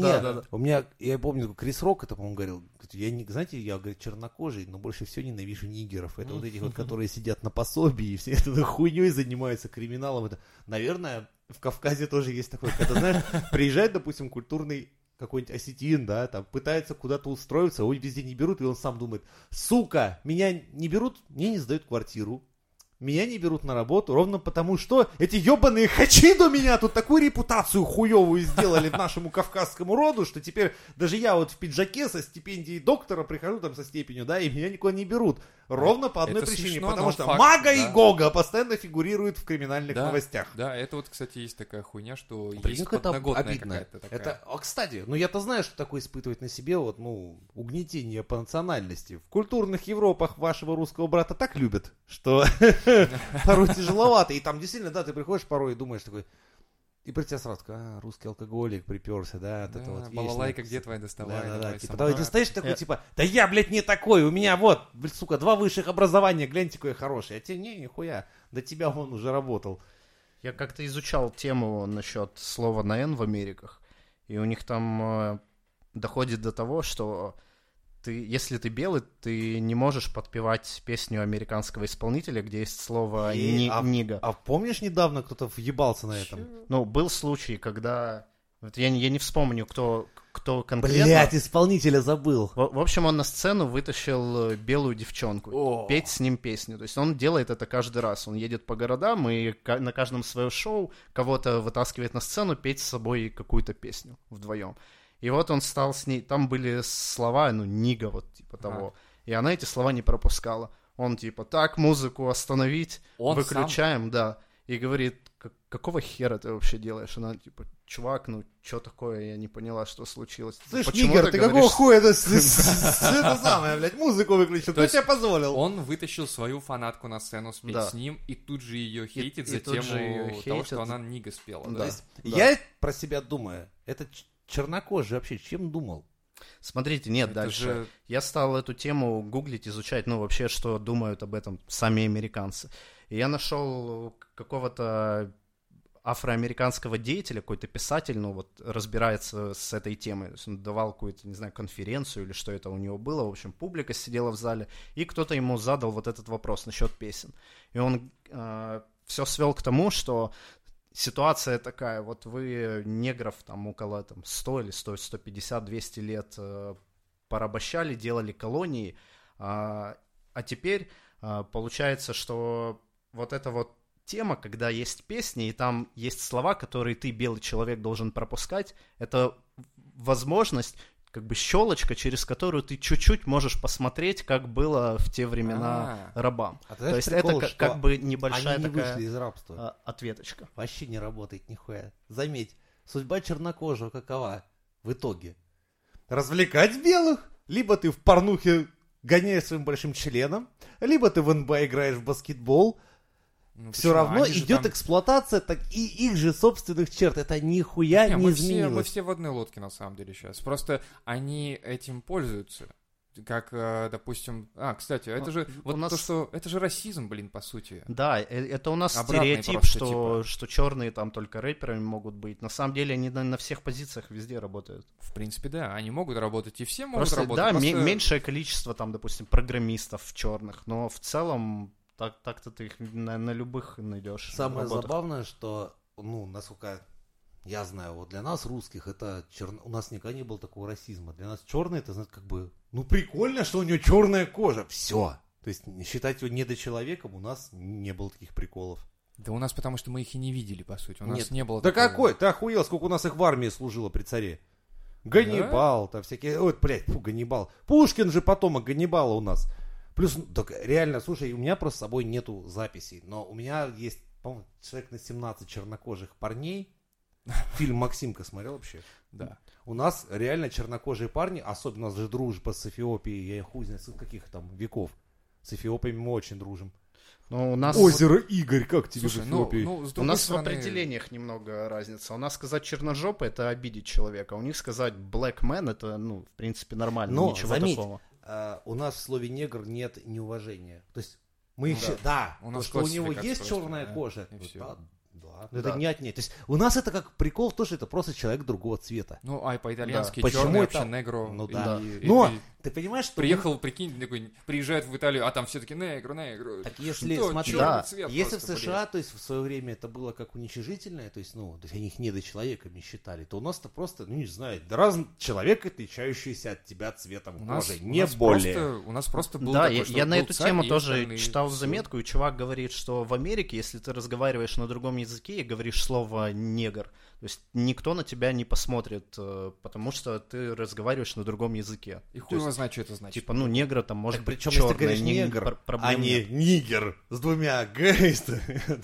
Да-да-да. У меня, я помню, Крис Рок, это, по-моему, говорил, я не, знаете, я, говорит, чернокожий, но больше всего ненавижу нигеров. Это вот эти вот, которые сидят на пособии и все этой хуйней занимаются криминалом. Это, наверное, в Кавказе тоже есть такое, когда, знаешь, приезжает, допустим, культурный какой-нибудь осетин, да, там, пытается куда-то устроиться, его везде не берут, и он сам думает, сука, меня не берут, мне не сдают квартиру, меня не берут на работу, ровно потому, что эти ебаные хачи до меня тут такую репутацию хуевую сделали нашему кавказскому роду, что теперь даже я вот в пиджаке со стипендией доктора прихожу там со степенью, да, и меня никуда не берут. Ровно по одной Это причине, смешно, потому что факт, Мага и да. Гога постоянно фигурируют в криминальных Да, новостях. Да, это вот, кстати, есть такая хуйня, что Блин, есть как это обидно. такая. Это, а, кстати, ну я-то знаю, что такое испытывать на себе вот, ну, угнетение по национальности. В культурных Европах вашего русского брата так любят, что порой тяжеловато. И там действительно, да, ты приходишь порой и думаешь такой, и при тебе сразу, а, русский алкоголик приперся, да, вот Да, это вот балалайка, где твоя доставай? Да, да, да. Типа, давай, ты стоишь такой, типа, да я, блядь, не такой, у меня вот, блядь, сука, два высших образования, гляньте, какой я хороший. А тебе, не, нихуя, до тебя он уже работал. Я как-то изучал тему насчет слова на «н» в Америках, и у них там э, доходит до того, что ты, если ты белый, ты не можешь подпевать песню американского исполнителя, где есть слово И- «ни- а- «нига». А помнишь, недавно кто-то въебался на этом? Ну, был случай, когда... вот я, не- я не вспомню, кто, кто конкретно... Блять, исполнителя забыл. В, в общем, он на сцену вытащил э, белую девчонку. О. Петь с ним песню. То есть он делает это каждый раз. Он едет по городам и на каждом свое шоу кого-то вытаскивает на сцену петь с собой какую-то песню вдвоем. И вот он стал с ней... Там были слова, ну, Нига, вот типа Ага. того. И она эти слова не пропускала. Он типа, так, музыку остановить, Он выключаем, да. И говорит, «Как- какого хера ты вообще делаешь? Она типа, чувак, ну, что такое? Я не поняла, что случилось. Слышь, Почему Нигер, ты какого говоришь хуя это, это самое, блядь, музыку выключил? Кто тебе позволил? Он вытащил свою фанатку на сцену спеть Да. с ним, и тут же ее хейтит и за тему того, что она Нига спела. Да. Да. То есть да. Я про себя думаю, этот ч- чернокожий вообще чем думал? Смотрите, нет, Это дальше. же- Я стал эту тему гуглить, изучать, ну, вообще, что думают об этом сами американцы. И я нашел какого-то афроамериканского деятеля, какой-то писатель, ну, вот, разбирается с этой темой. То есть он давал какую-то, не знаю, конференцию или что это у него было. В общем, публика сидела в зале, и кто-то ему задал вот этот вопрос насчет песен. И он все свел к тому, что ситуация такая, вот вы негров там около там, 100 или 100, 150, 200 лет э, порабощали, делали колонии, а, а теперь а, получается, что вот эта вот тема, когда есть песни, и там есть слова, которые ты, белый человек, должен пропускать, это возможность, как бы щелочка, через которую ты чуть-чуть можешь посмотреть, как было в те времена А. рабам. А То есть прикол, это как, как бы небольшая Они не такая вышли из рабства. а, ответочка. Вообще не работает нихуя. Заметь, судьба чернокожего какова в итоге? Развлекать белых? Либо ты в порнухе гоняешь своим большим членом, либо ты в НБА играешь в баскетбол. Ну, Все почему? равно Они идет там- эксплуатация так и их же собственных черт. Это нихуя Не, не, мы, все, мы изменилось. все в одной лодке на самом деле сейчас. Просто они этим пользуются. Как, э, допустим... А, кстати, это Ну, же... у Вот нас- то, что... Это же расизм, блин, по сути. Да, э- это у нас Обратный стереотип, просто, что, типа. что черные там только рэперами могут быть. На самом деле они на, на всех позициях везде работают. В принципе, да, они могут работать, и все могут Просто, работать. да, просто- ме- меньшее количество там, допустим, программистов черных, но в целом так, так-то ты их на, на любых найдешь. Самое работах. забавное, что, ну, насколько я знаю, вот для нас, русских, это черно... у нас никогда не было такого расизма. Для нас черный, это, знаете, как бы, ну, прикольно, что у него черная кожа. Все. То есть считать его недочеловеком у нас не было таких приколов. Да у нас потому, что мы их и не видели, по сути. У нас Нет. не было Да такого. какой? Ты охуел, сколько у нас их в армии служило при царе? Ганнибал, там всякие... Ой, блядь, фу, Ганнибал. Пушкин же потомок Ганнибала у нас. Плюс, ну, так реально, слушай, у меня просто с собой нету записей, но у меня есть, по-моему, человек на 17 чернокожих парней. Фильм Максимка смотрел вообще? Да. У нас реально чернокожие парни, особенно у нас же дружба с Эфиопией, я хуй знает, с каких там веков. С Эфиопией мы очень дружим. Ну, у нас, Озеро Игорь, как тебе Слушай, в ну, Эфиопии? ну, с у нас стороны... в определениях немного разница. У нас сказать черножопый это обидеть человека, а у них сказать black man это, ну, в принципе, нормально, Но, ничего заметь, такого. А, у нас в слове негр нет неуважения. То есть мы Ну еще, да. да, У то, нас что у него есть просто, черная да, кожа, и всё. да, это не отнять. То есть у нас это как прикол, то, что это просто человек другого цвета. Ну, а по-итальянски Да. Почему черный это- вообще негро. Ну И- да. и- Но и- ты понимаешь, что Приехал, прикинь, такой, приезжает в Италию, а там все таки негро, негро. Так если, Что, смотри, да, цвет если просто, в США, то есть в свое время это было как уничижительное, то есть, ну, то есть они их недочеловеками считали, то у нас-то просто, ну, не знаю, раз человек, отличающийся от тебя цветом блин. У нас, кожи, у не нас более. Просто, у нас просто был да, такой, я, я на эту тему и тоже читал заметку, и чувак говорит, что в Америке, если ты разговариваешь на другом языке и говоришь слово негр, то есть никто на тебя не посмотрит, э, потому что ты разговариваешь на другом языке. И хуй его знает, что это значит. Типа, ну, негра там может Так быть причем, если ты черная, говоришь не- негр, пр- проблем а не нет. нигер с двумя г.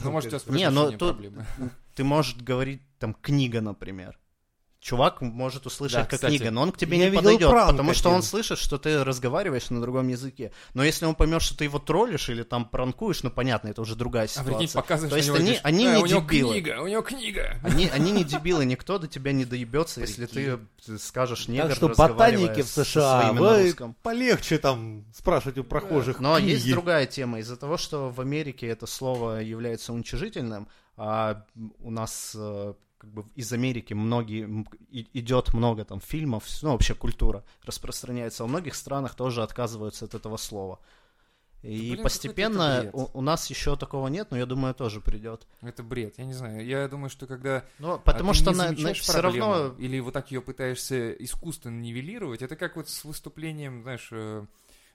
Ну, может, у тебя с Не, но тут- проблемы. Ты можешь говорить там книга, например. Чувак может услышать Да, как кстати, книга, но он к тебе я не видел подойдет, пранк потому что один. он слышит, что ты разговариваешь на другом языке. Но если он поймет, что ты его троллишь или там пранкуешь, ну понятно, это уже другая А ситуация. прикинь, показываешь То есть они, они «Да, не у него дебилы. книга, у него книга. Они, они не дебилы, никто до тебя не доебется, если ты скажешь негр, Так что ботаники в США, вы полегче там спрашивать у прохожих. Но книги. есть другая тема. Из-за того, что в Америке это слово является уничижительным, а у нас э, как бы из Америки многие идет много там фильмов, ну вообще культура распространяется. Во многих странах тоже отказываются от этого слова. И блин, постепенно у, у нас еще такого нет, но я думаю, тоже придет. Это бред, я не знаю. Я думаю, что когда а потому ты что на, замечаешь все проблему, равно или вот так ее пытаешься искусственно нивелировать, это как вот с выступлением, знаешь, э,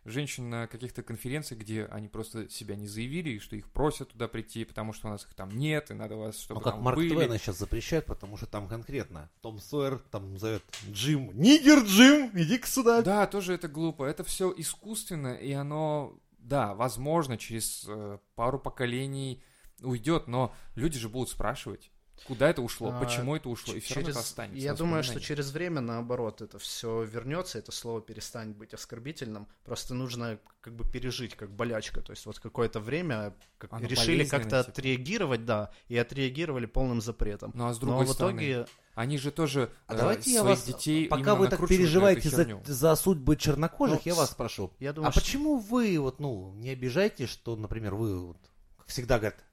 женщин на каких-то конференциях, где они просто себя не заявили, и что их просят туда прийти, потому что у нас их там нет, и надо вас, чтобы Ну, как там Марк были. Твена сейчас запрещают, потому что там конкретно Том Сойер там зовет Джим. Нигер Джим, иди-ка сюда. Да, тоже это глупо. Это все искусственно, и оно, да, возможно, через э, пару поколений уйдет, но люди же будут спрашивать, куда это ушло, А, почему это ушло, и все равно через- это останется. Я думаю, что через время, наоборот, это все вернется, это слово перестанет быть оскорбительным. Просто нужно как бы пережить, как болячка. То есть вот какое-то время как Оно решили как-то типа. отреагировать, да, и отреагировали полным запретом. Ну а с Но другой в стороны, итоге они же тоже А э, давайте я своих вас, детей пока вы так переживаете за, за судьбы чернокожих, Ну, я вас спрошу. я думаю, а что- почему вы вот, ну, не обижаете, что, например, вы, вот, как всегда говорят,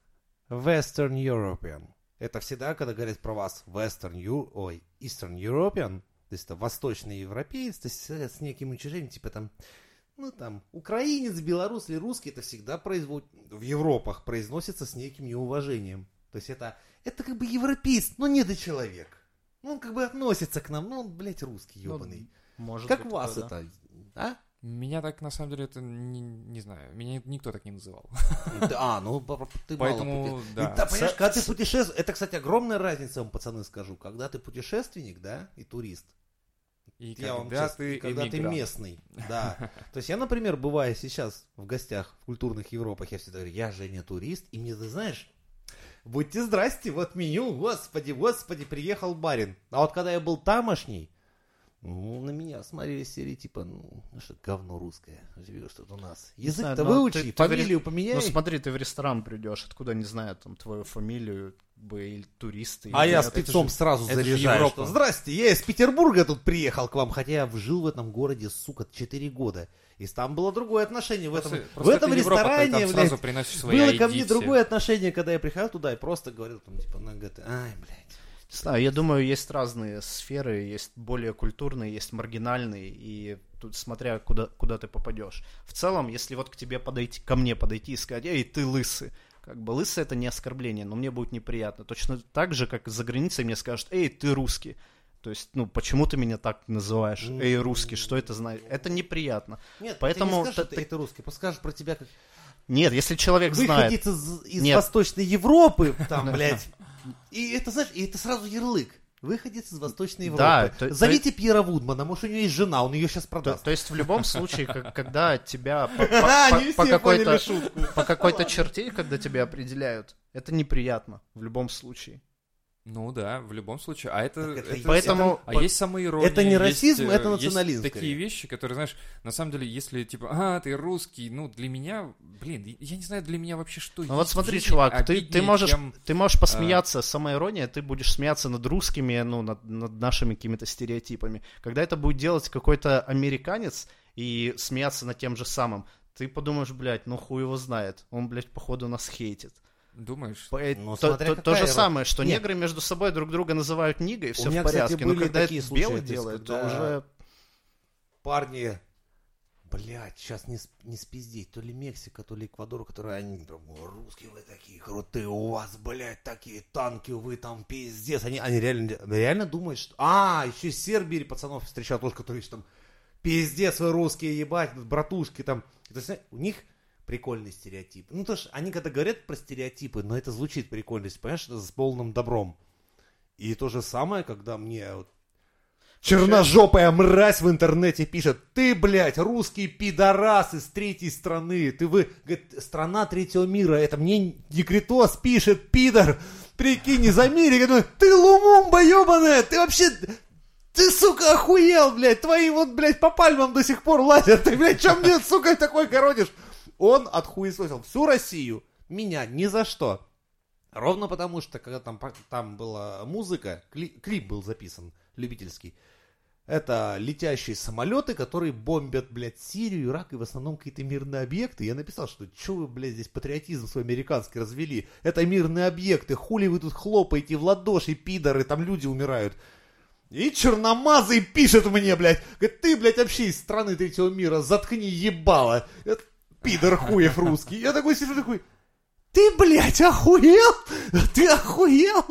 Western European. Это всегда, когда говорят про вас Western, Eu- ой, Eastern European, то есть это восточный европеец, то есть с неким уничижением, типа там, ну там, украинец, белорус или русский, это всегда производ... в Европах произносится с неким неуважением. То есть это, это как бы европеец, но не до человек. Ну, он как бы относится к нам, ну, он, блядь, русский Ну, ебаный. может как быть, вас да. это, а? Меня так, на самом деле, это не, не знаю, меня никто так не называл. Да, А, ну, ты мало Поэтому, путешествуешь. да. И да, понимаешь, когда ты путешествуешь, это, кстати, огромная разница, вам, пацаны, скажу. Когда ты путешественник, да, и турист. И Я вам когда честно- ты и когда ты местный, да. То есть я, например, бываю сейчас в гостях в культурных Европах, я всегда говорю, я же не турист, и мне, ты знаешь, будьте здрасте, вот меню, господи, господи, приехал барин. А вот когда я был тамошний, Ну, на меня смотрели серии типа, ну, ну что, говно русское. Живешь тут у нас. знаю, Язык-то выучи, ты- ты фамилию ре- поменяй. Ну смотри, ты в ресторан придешь, откуда не знают там твою фамилию, бы, или туристы. А или я спецом же- сразу заряжаю, Европа. что «Здрасте, я из Петербурга тут приехал к вам, хотя я жил в этом городе, сука, 4 года. И там было другое отношение. В этом, Просто- в просто этом это Европа, ты ресторане, там блядь, сразу свои было ID ко мне все. другое отношение, когда я приходил туда и просто говорил, там, типа, она говорит, ай, блядь. Знаю, я думаю, есть разные сферы, есть более культурные, есть маргинальные, и тут смотря куда, куда ты попадешь. В целом, если вот к тебе подойти, ко мне подойти и сказать, эй, ты лысый, как бы лысый это не оскорбление, но мне будет неприятно. Точно так же, как за границей мне скажут, эй, ты русский. То есть, ну, почему ты меня так называешь? Эй, русский, что это значит? Это неприятно. Нет, Поэтому ты не скажешь, ты, ты- русский, просто скажешь про тебя как Нет, если человек знает... выходец из, из Нет. Восточной Европы, там, блядь. И это, знаешь, и это сразу ярлык. Выходец из Восточной Европы. Да, то- Зовите Пьера Вудмана, может, у него есть жена, он ее сейчас То, продаст. то есть в любом случае, как- когда тебя по, какой-то по какой-то черте, когда тебя определяют, это неприятно в любом случае. Ну да, в любом случае. А это... Так это это- Поэтому А есть самоирония. Это не есть, расизм, э, это есть национализм, такие скорее. вещи, которые, знаешь, на самом деле, если типа, а, ты русский, ну, для меня, блин, я не знаю, для меня вообще что Ну вот есть смотри, жизни чувак, ты, ты можешь чем- ты можешь посмеяться, самоирония, ты будешь смеяться над русскими, ну, над, над нашими какими-то стереотипами. Когда это будет делать какой-то американец и смеяться над тем же самым, ты подумаешь, блядь, ну хуй его знает, он, блядь, походу нас хейтит. Думаешь? По- Ну, то, то- то же самое, что Нет. негры между собой друг друга называют нигой, все У меня, в порядке. кстати, Но были когда такие это случаи, белый делает, то уже... Парни, блядь, сейчас не, не спиздеть, то ли Мексика, то ли Эквадор, которые они «О, русские вы такие крутые, у вас, блядь, такие танки, вы там пиздец. Они, они реально, реально думают, что... А, еще из Сербии пацанов встречал тоже, которые там, пиздец, вы русские, ебать, братушки там. То есть, у них прикольный стереотип. Ну, то есть, они когда говорят про стереотипы, но это звучит прикольно, понимаешь, это с полным добром. И то же самое, когда мне вот Черножопая мразь в интернете пишет, ты, блядь, русский пидорас из третьей страны, ты вы, говорит, страна третьего мира, это мне Декретос пишет, пидор, прикинь, из Америки, думаю, ты лумумба ебаная, ты вообще, ты, сука, охуел, блядь, твои вот, блядь, по пальмам до сих пор лазят, ты, блядь, чем мне, сука, такой городишь? Он отхуесосил всю Россию, меня ни за что. Ровно потому, что когда там, там была музыка, кли- клип был записан, любительский, это летящие самолеты, которые бомбят, блядь, Сирию, Ирак и в основном какие-то мирные объекты. Я написал, что что вы, блядь, здесь патриотизм свой американский развели. Это мирные объекты, хули вы тут хлопаете в ладоши, пидоры, там люди умирают. И черномазый пишет мне, блядь, говорит, ты, блядь, вообще из страны третьего мира, заткни ебало. Это пидор хуев русский. Я такой сижу, такой, ты, блядь, охуел? Ты охуел?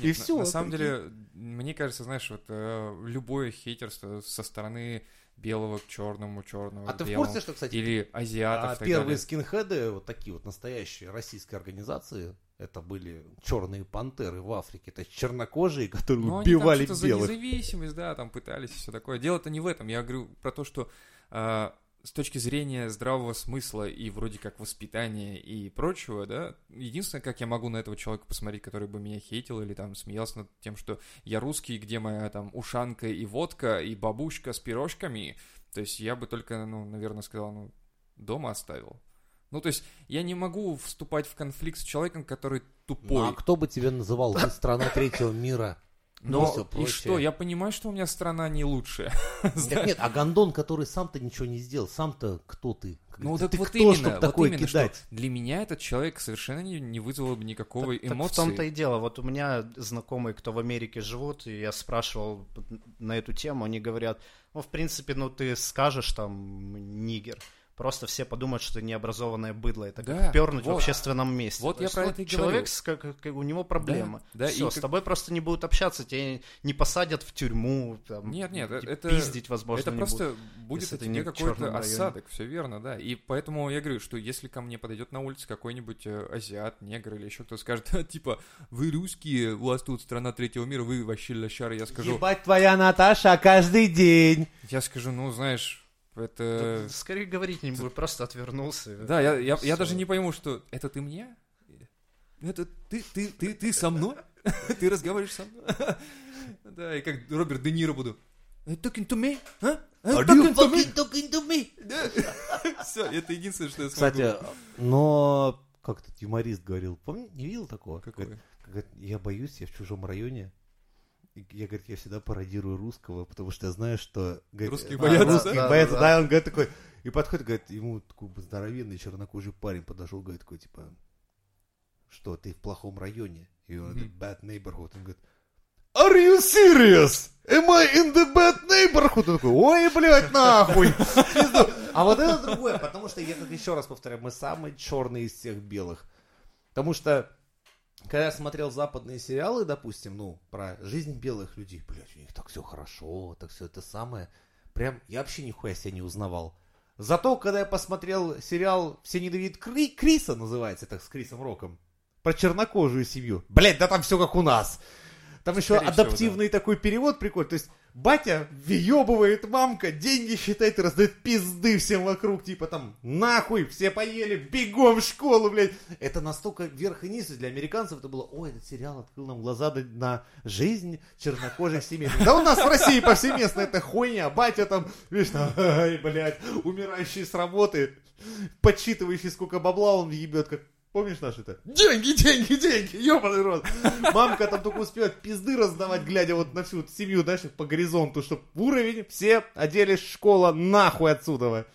И Нет, все. На, на самом деле, мне кажется, знаешь, вот э, любое хейтерство со стороны белого к черному, черного А к ты в белому, курсе, что, кстати, или азиатов А первые далее. скинхеды, вот такие вот настоящие российские организации, это были черные пантеры в Африке. Это чернокожие, которые Ну, они там убивали что-то за белых. независимость, да, там пытались и все такое. Дело-то не в этом. Я говорю про то, что э, с точки зрения здравого смысла и вроде как воспитания и прочего, да, единственное, как я могу на этого человека посмотреть, который бы меня хейтил или там смеялся над тем, что я русский, где моя там ушанка и водка, и бабушка с пирожками, то есть я бы только, ну, наверное, сказал, ну, дома оставил. Ну, то есть я не могу вступать в конфликт с человеком, который тупой. Ну, а кто бы тебя называл? Ты страна третьего мира. Но всё и прочее. что? Я понимаю, что у меня страна не лучшая. Так нет, а Гондон, который сам-то ничего не сделал, сам-то кто ты? Ну, ты так вот кто, именно, чтобы вот такое именно, кидать? что для меня этот человек совершенно не, не вызвал бы никакого Так- так эмоции. в том-то и дело. Вот у меня знакомые, кто в Америке живут, и я спрашивал на эту тему, они говорят, ну, в принципе, ну, ты скажешь там нигер, просто все подумают, что ты необразованное быдло. Это Да, как пернуть вот. в общественном месте. Вот То я есть про это и Человек, говорю. с- как, как- у него проблемы. Да, да, Все, с как- тобой просто не будут общаться, тебя не посадят в тюрьму, там, Нет, нет, это- пиздить, возможно, это не просто будут. будет от ты тебя какой-то осадок, все верно, да. И поэтому я говорю, что если ко мне подойдет на улице какой-нибудь э, азиат, негр или еще кто скажет, типа, вы русские, у вас тут страна третьего мира, вы вообще лошары, я скажу, Ебать твоя Наташа каждый день. я скажу, ну, знаешь, это... Да, Скорее говорить не буду, просто отвернулся. Да, я, я, я даже не пойму, что это ты мне? Это ты, ты, ты, ты со мной? Ты разговариваешь со мной? Да, и как Роберт Де Ниро буду. Are you talking to me? А? Are you fucking talking to me? Все, это единственное, что я смогу. Кстати, но как этот юморист говорил, помни, не видел такого? Какой? Я боюсь, я в чужом районе. Я, говорит, я всегда пародирую русского, потому что я знаю, что... говорит, Русские а, боятся, русские да? боятся, Да, да, он говорит такой... И подходит, говорит, ему такой здоровенный чернокожий парень подошел, говорит, такой, типа, что, ты в плохом районе? И он говорит, bad neighborhood. Он говорит, Are you serious? Am I in the bad neighborhood? Он такой, ой, блядь, нахуй. А вот это другое, потому что, я как еще раз повторяю, мы самые черные из всех белых. Потому что, когда я смотрел западные сериалы, допустим, ну, про жизнь белых людей, блядь, у них так все хорошо, так все это самое. Прям, я вообще нихуя себя не узнавал. Зато, когда я посмотрел сериал «Все ненавидят Кри- Криса», называется, так, с Крисом Роком, про чернокожую семью. Блядь, да там все как у нас. Там еще Скорее всего, адаптивный такой перевод прикольный. То есть батя въебывает, мамка деньги считает и раздает пизды всем вокруг. Типа там, нахуй, все поели, бегом в школу, блядь. Это настолько верх и низ. Для американцев это было, ой, этот сериал открыл нам глаза на- на жизнь чернокожих семей. Да у нас в России повсеместно эта хуйня. Батя там, видишь, там, ай, блядь, умирающий с работы, подсчитывающий, сколько бабла он ебет, как Помнишь наш это? Деньги, деньги, деньги, ебаный рот. Мамка там только успевает пизды раздавать, глядя вот на всю семью, знаешь, по горизонту, чтобы уровень, все оделись, школа, нахуй отсюда.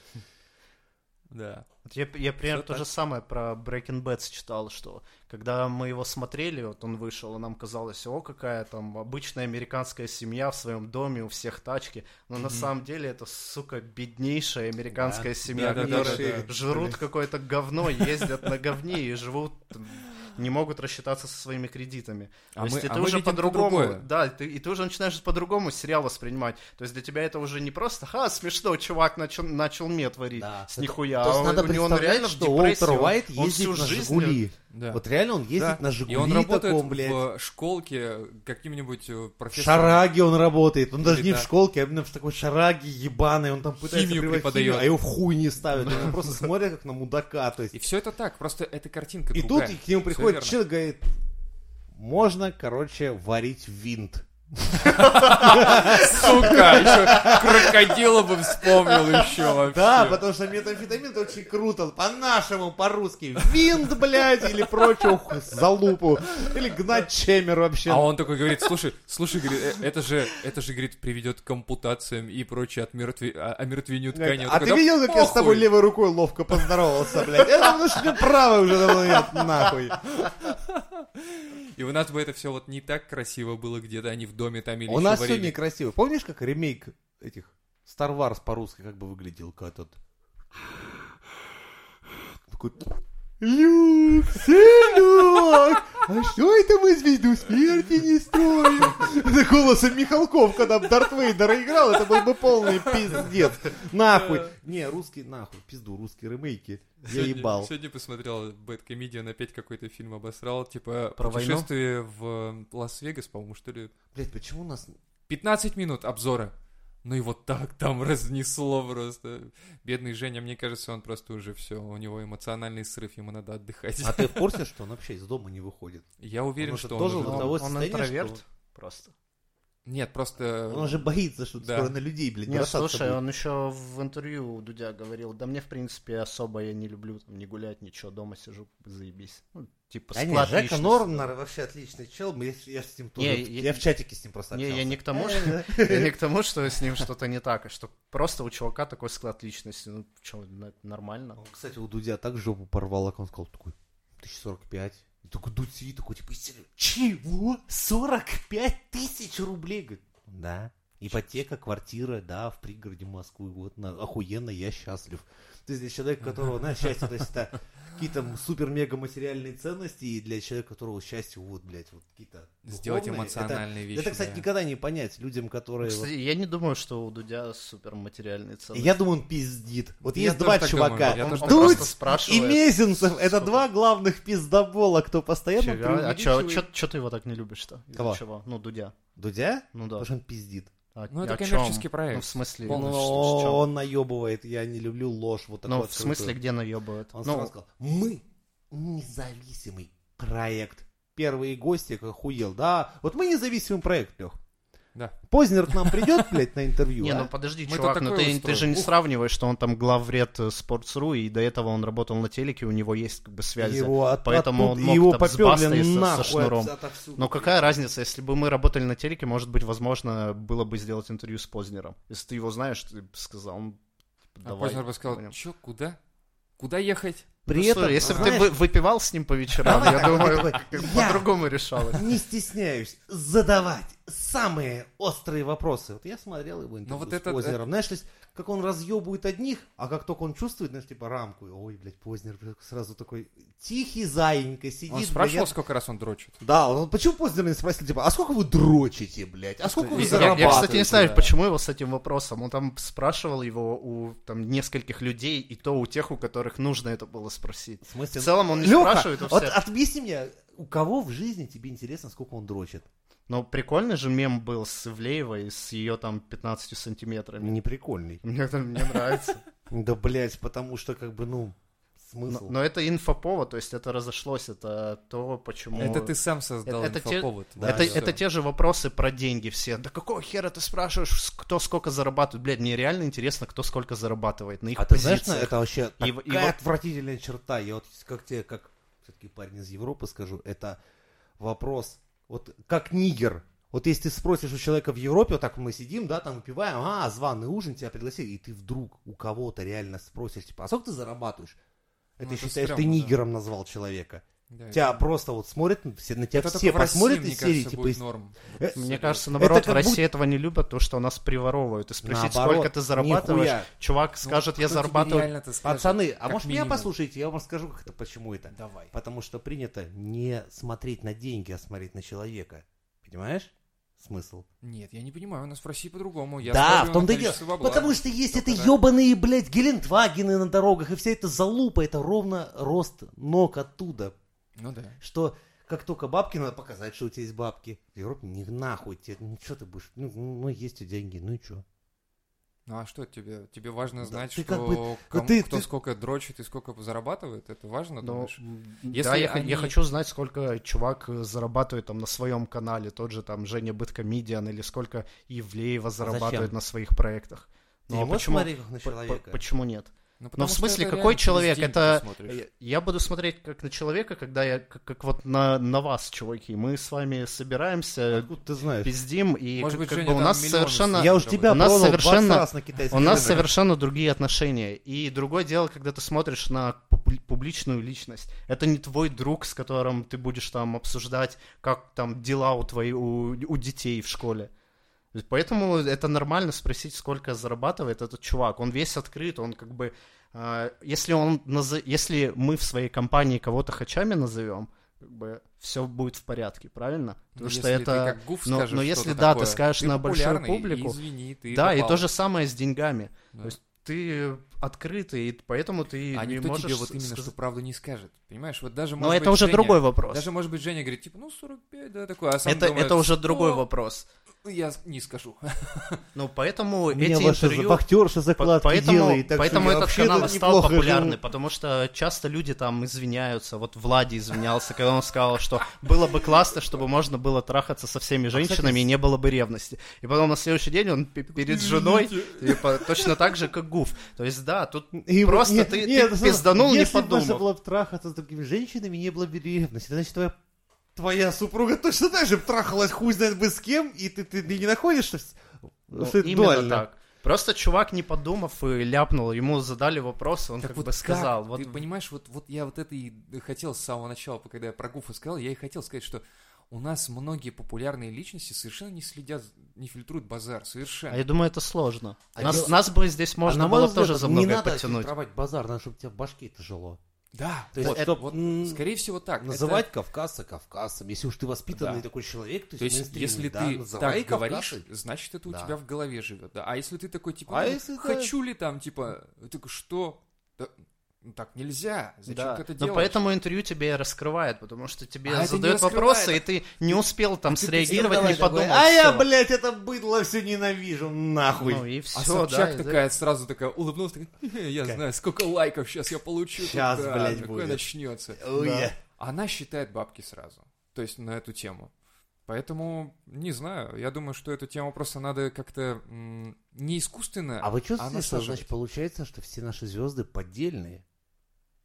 Да. Я, я примерно то так. же самое про Breaking Bad читал, что когда мы его смотрели, вот он вышел, и нам казалось, о, какая там обычная американская семья в своем доме, у всех тачки. Но на самом деле это, сука, беднейшая американская семья, да, да, которые да, да. жрут какое-то говно, ездят на говне и живут не могут рассчитаться со своими кредитами. А То есть мы- и а ты уже по-другому, да, ты, и ты уже начинаешь по-другому сериал воспринимать. То есть для тебя это уже не просто, ха, смешно, чувак начал, начал мед творить Да. с нихуя. То есть а надо у него он реально в что депрессии, Уолтер он- Уайт он ездит всю на жизнь- Жигули. Да. Вот реально он ездит Да. на И Жигули он работает таком, блядь. в школке каким-нибудь э, В профессором. шараге он работает. Он даже Или не в так. школке, а именно в такой шараге ебаной. Он там пытается Химию преподает. химию, а его в хуй не ставят. Он просто смотрит как на мудака. То есть И все это так, просто эта картинка И тут к нему приходит человек, говорит, можно, короче, варить винт. Сука, еще крокодила бы вспомнил еще вообще. Да, потому что метамфетамин это очень круто. По-нашему, по-русски. Винт, блядь, или прочую залупу. Или гнать чемер вообще. А он такой говорит, слушай, слушай, говорит, э, это же, это же, говорит, приведет к ампутациям и прочее а- омертвению ткани. А такой, ты «Да видел, как я с тобой похуй». левой рукой ловко поздоровался, блядь? Это потому что правой уже давно нет, нахуй. И у нас бы это все вот не так красиво было где-то, они в доме там или У нас варили. сегодня красиво. Помнишь, как ремейк этих Star Wars по-русски как бы выглядел? Как тот... Такой... Люк, сынок, а что это мы звезду смерти не строим? Это голосом Михалков, когда б Дарт Вейдера играл, это был бы полный пиздец. Нахуй. Не, русский, нахуй, пизду, русские ремейки. Я Сегодня- ебал. Сегодня посмотрел BadComedian, опять какой-то фильм обосрал, типа Про войну? путешествие в Лас-Вегас, по-моему, что ли. Блять, почему у нас... 15 минут обзора. Ну и вот так там разнесло просто. Бедный Женя, мне кажется, он просто уже все, у него эмоциональный срыв, ему надо отдыхать. А ты в курсе, что он вообще из дома не выходит? Я уверен, Он что он до Он, того он состояния, интроверт что- просто. Нет, просто... Он же боится, что Да. скоро на людей, блядь, Не, бросаться слушай, будет. он еще в интервью у Дудя говорил, да мне, в принципе, особо я не люблю там, не гулять, ничего, дома сижу, заебись. Ну, типа, Да склад Жека личности. Норм нар- вообще отличный чел, мы- я, я с ним тоже, Не, я, я- в чатике с ним просто Не, я общался. не к тому, что, я не к тому, что с ним что-то не так, а что просто у чувака такой склад личности. Ну, что, нормально. Кстати, у Дудя так жопу порвал, как он сказал, такой, 1045. И такой Дудь сидит, такой, типа, чего? 45 тысяч рублей? Говорит, да. Ипотека, квартира, да, в пригороде Москвы, вот, на, охуенно, я счастлив. То есть для человека, которого, знаешь, счастье, то есть это какие-то супер-мега материальные ценности, и для человека, которого счастье, вот, блядь, вот какие-то Сделать духовные, эмоциональные это, вещи. Это, кстати, да. никогда не понять людям, которые... вот- Кстати, я не думаю, что у Дудя супер материальные ценности. Я думаю, он пиздит. Вот Я есть два чувака. думаю, он, Дудь И. Мезенцев. Это Сколько? два главных пиздобола, кто постоянно Чего? А преувеличивает. что ты его так не любишь-то? Кого? чего? Ну, Дудя. Дудя? Ну да. Потому что он пиздит. А- Ну, а это коммерческий проект. Ну, в смысле? Он- ну, он наебывает. Я не люблю ложь. Вот Ну, такую в смысле, где наебывает? Он ну, сразу сказал, мы независимый проект. Первые гости, как охуел. Да, вот мы независимый проект, Лех. Да. Познер к нам придет, блядь, на интервью, Не, а? ну подожди, Мы чувак, ну такое ты, ты же не Ух. сравниваешь, что он там главред э, Sports.ru, и до этого он работал на телеке, у него есть как бы связи. Его от- поэтому оттуда- он мог его там с Бастой со- со нахуй шнуром. от- отовсюду. Но какая разница, если бы мы работали на телеке, может быть, возможно, было бы сделать интервью с Познером. Если ты его знаешь, ты бы сказал, ну, А давай. Познер бы сказал, чё, куда? Куда ехать? При Ну, этом, слушай, если бы ты вы- выпивал с ним по вечерам, я думаю, по-другому решалось. не стесняюсь задавать самые острые вопросы. Вот я смотрел его интервью Ну вот с это- Познером. Знаешь, то есть, как он разъебывает одних, а как только он чувствует, знаешь, типа рамку, ой, блядь, Познер сразу такой тихий заинька сидит. Он спрашивал, сколько раз он дрочит? Да, он, почему Познер не спросил, типа, а сколько вы дрочите, блядь? А сколько вы Я, я, зарабатываете? кстати, не знаю, да. почему его с этим вопросом. Он там спрашивал его у там, нескольких людей, и то у тех, у которых нужно это было спросить. В смысле? В целом он не Лёха, спрашивает у вот объясни мне, у кого в жизни тебе интересно, сколько он дрочит? Но прикольный же мем был с Ивлеевой, с ее там 15 сантиметрами. Не прикольный. Мне это мне нравится. Да, блядь, потому что, как бы, ну, смысл. но это инфоповод, то есть это разошлось, это то, почему... Это ты сам создал это те- инфоповод. Да, это, это те же вопросы про деньги все. Да какого хера ты спрашиваешь, кто сколько зарабатывает? Блядь, мне реально интересно, кто сколько зарабатывает на их А ты знаешь, позициях. это вообще И- такая и вот- отвратительная черта. Я вот как тебе, как все-таки парень из Европы скажу, это вопрос, вот как нигер. Вот если ты спросишь у человека в Европе, вот так мы сидим, да, там выпиваем, а, званый ужин, тебя пригласили, и ты вдруг у кого-то реально спросишь, типа, а сколько ты зарабатываешь? Это Ну, это считаешь, ты стрёмно, да. нигером назвал человека. Да, Тебя это- просто вот смотрят, все, на тебя это все России, посмотрят мне из серии, кажется, типа, будет из- норм. Э, Мне кажется, наоборот, Это в России этого не любят, то, что нас приворовывают. И спросить, Наоборот, сколько ты зарабатываешь, нихуя. чувак Ну, скажет, я кто тебе зарабатываю... скажет? Пацаны, а может меня минимум. послушайте, я вам расскажу, как это, почему это. Давай. Потому что принято не смотреть на деньги, а смотреть на человека. Понимаешь? Смысл. Нет, я не понимаю, у нас в России по-другому. Я да, в том-то и дело. бабла. Потому что есть Только это ебаные, блядь, Гелендвагены на дорогах, и вся эта залупа, это ровно рост ног оттуда. Ну да. Что как только бабки, надо показать, что у тебя есть бабки. В Европе не нахуй тебе, ну что ты будешь, ну, ну есть у деньги, ну и что? Ну а что тебе? Тебе важно Да, знать, ты что как бы- кому- ты- кто ты- сколько дрочит и сколько зарабатывает? Это важно, Ну, думаешь? да, Если я, х- они- я хочу знать, сколько чувак э, зарабатывает там на своем канале, тот же там Женя Быткомедиан, или сколько Ивлеева зарабатывает зачем? на своих проектах. Ну, а почему, смотреть как на по- по- человека? почему нет? Ну, потому в смысле, какой человек? Это я- буду смотреть как на человека, когда я как, как вот на, на вас, чуваки. Мы с вами собираемся, Откуда ты знаешь? пиздим, и Может как, быть, как бы у нас совершенно Я уж тебя у нас пронул 20 совершенно- раз на у нас совершенно другие отношения. И другое дело, когда ты смотришь на публи- публичную личность. Это не твой друг, с которым ты будешь там обсуждать, как там дела у твоих у, у детей в школе. Поэтому это нормально спросить, сколько зарабатывает этот чувак. Он весь открыт, он как бы... э, если, он если мы в своей компании кого-то хачами назовем, как бы все будет в порядке, правильно? Ну, Потому что если это... ты как гуф но- скажешь но если, да, ты такое, скажешь на большую публику, извини, ты да, и попал. то же самое с деньгами. Да. То есть ты открытый, и поэтому ты А не никто можешь тебе вот именно сказать- что правду не скажет. Понимаешь, вот даже Но может это быть, уже Женя- другой вопрос. Даже, может быть, Женя говорит, типа, ну, 45, да, такое, а сам это, думает, это уже другой «О, вопрос. Я не скажу. Ну, поэтому У меня эти ваша интервью... вахтерша По- закладки Поэтому, делает, так поэтому этот канал стал популярный, живу. потому что часто люди там извиняются. Вот Влади извинялся, когда он сказал, что было бы классно, чтобы можно было трахаться со А, всеми женщинами и не было бы ревности. И потом на следующий день он пе- перед женой типа, точно так же, как Гуф. То есть, да, тут И просто нет, ты, нет, ты слушай, пизданул, не если бы можно было бы трахаться с другими женщинами, не было бы ревности. Значит, твоя, твоя супруга точно так же трахалась хуй знает бы с кем, и ты, ты, ты не находишь, что, Ну, что это дуально. так. Просто чувак, не подумав, и ляпнул, ему задали вопрос, он Так как вот бы сказал. как? Вот Ты понимаешь, вот, вот я вот это и хотел с самого начала, когда я про Гуфа сказал, я и хотел сказать, что у нас многие популярные личности совершенно не следят, не фильтруют базар, совершенно. А я думаю, это сложно. А нас, дело- нас бы здесь можно А на мой было взгляд, тоже за не многое надо подтянуть. фильтровать базар, надо, чтобы у тебя в башке тяжело. Да, То есть, вот, чтоб, вот, скорее всего так. Это- Называть кавказца кавказцем. Если уж ты воспитанный Да. такой человек, то есть, То есть, если да, ты так говоришь, кавказцем. значит, это у Да. тебя в голове живет. Да. А если ты такой, типа, А ну, если хочу ли там, типа, так что? Да, ну, так нельзя. Зачем Да. ты это Но делаешь? поэтому интервью тебе и раскрывает, потому что тебе А задают вопросы, и ты не успел там ты среагировать, не Такой, подумал. а я, блядь, это быдло все ненавижу, нахуй. Ну и А все, Собчак да. такая сразу такая улыбнулась, такая, «Хе-хе, я знаю, сколько лайков сейчас я получу. Щас, да, блядь, такое будет». начнется. Ой, Да. я- Она считает бабки сразу. То есть на эту тему. Поэтому, не знаю, я думаю, что эту тему просто надо как-то не искусственно, А вы чувствуете, что, насаживать. значит, получается, что все наши звезды поддельные?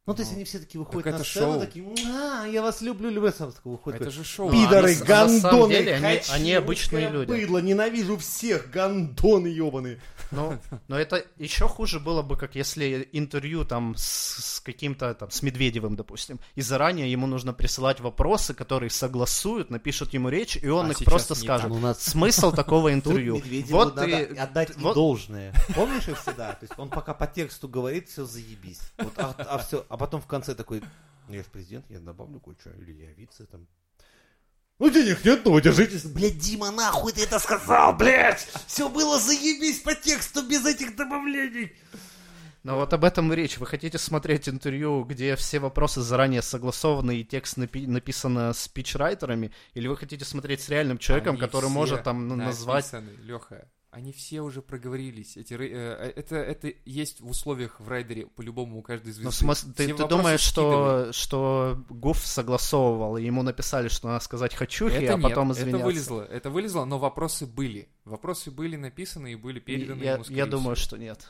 Ну, то есть Ну, они все такие выходят так на сцену, шоу. такие, а, я вас люблю, люблю, сам такой выходит. Это же шоу. Ну, а Пидоры, на самом гандоны, деле они- они обычные люди. быдло, ненавижу всех, гандоны ебаные. Ну, но это еще хуже было бы, как если интервью там с, с каким-то там, с Медведевым, допустим, и заранее ему нужно присылать вопросы, которые согласуют, напишут ему речь, и он А их просто скажет. Ну, у нас Смысл такого интервью. Вот надо отдать вот- должное. Помнишь их всегда? То есть он пока по тексту говорит, все заебись. Вот, а, а всё- а потом в конце такой, «Ну, я же президент, я добавлю кое-что, или я вице там. Ну денег нет, ну вы держитесь. Блядь, Дима, нахуй ты это сказал, блядь! Все было заебись по тексту без этих добавлений. Но вот об этом и речь. Вы хотите смотреть интервью, где все вопросы заранее согласованы и текст напи- написано спичрайтерами, или вы хотите смотреть с реальным человеком, Они который все может там ну, назвать... Леха, они все уже проговорились. Эти, э, это, это есть в условиях в райдере по-любому у каждой звезды. Ну, смысл- ты, ты думаешь, что, что Гуф согласовывал, и ему написали, что надо сказать «хочухи», Это а потом нет, извиняться? это вылезло, это вылезло, но вопросы были. Вопросы были написаны и были переданы я, ему, я думаю, всего. что нет.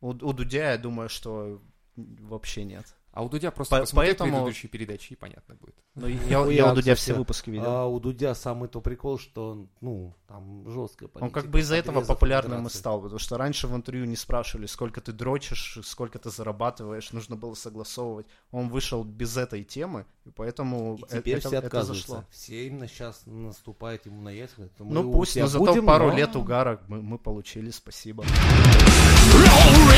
У, у Дудя я думаю, что вообще нет. А у Дудя просто По- посмотри поэтому- предыдущие передачи, и понятно будет. Но я, Нихуя, я у Дудя все выпуски видел. А у Дудя самый то прикол, что он, ну, там жесткая Он как бы из-за этого подрезов популярным и стал, потому что раньше в интервью не спрашивали, сколько ты дрочишь, сколько ты зарабатываешь, нужно было согласовывать. Он вышел без этой темы, и поэтому И э- теперь это, все это отказываются. зашло. Все именно сейчас наступают ему на яйца. Ну пусть, но зато будем, пару но- лет угара мы, мы получили, спасибо. Roaring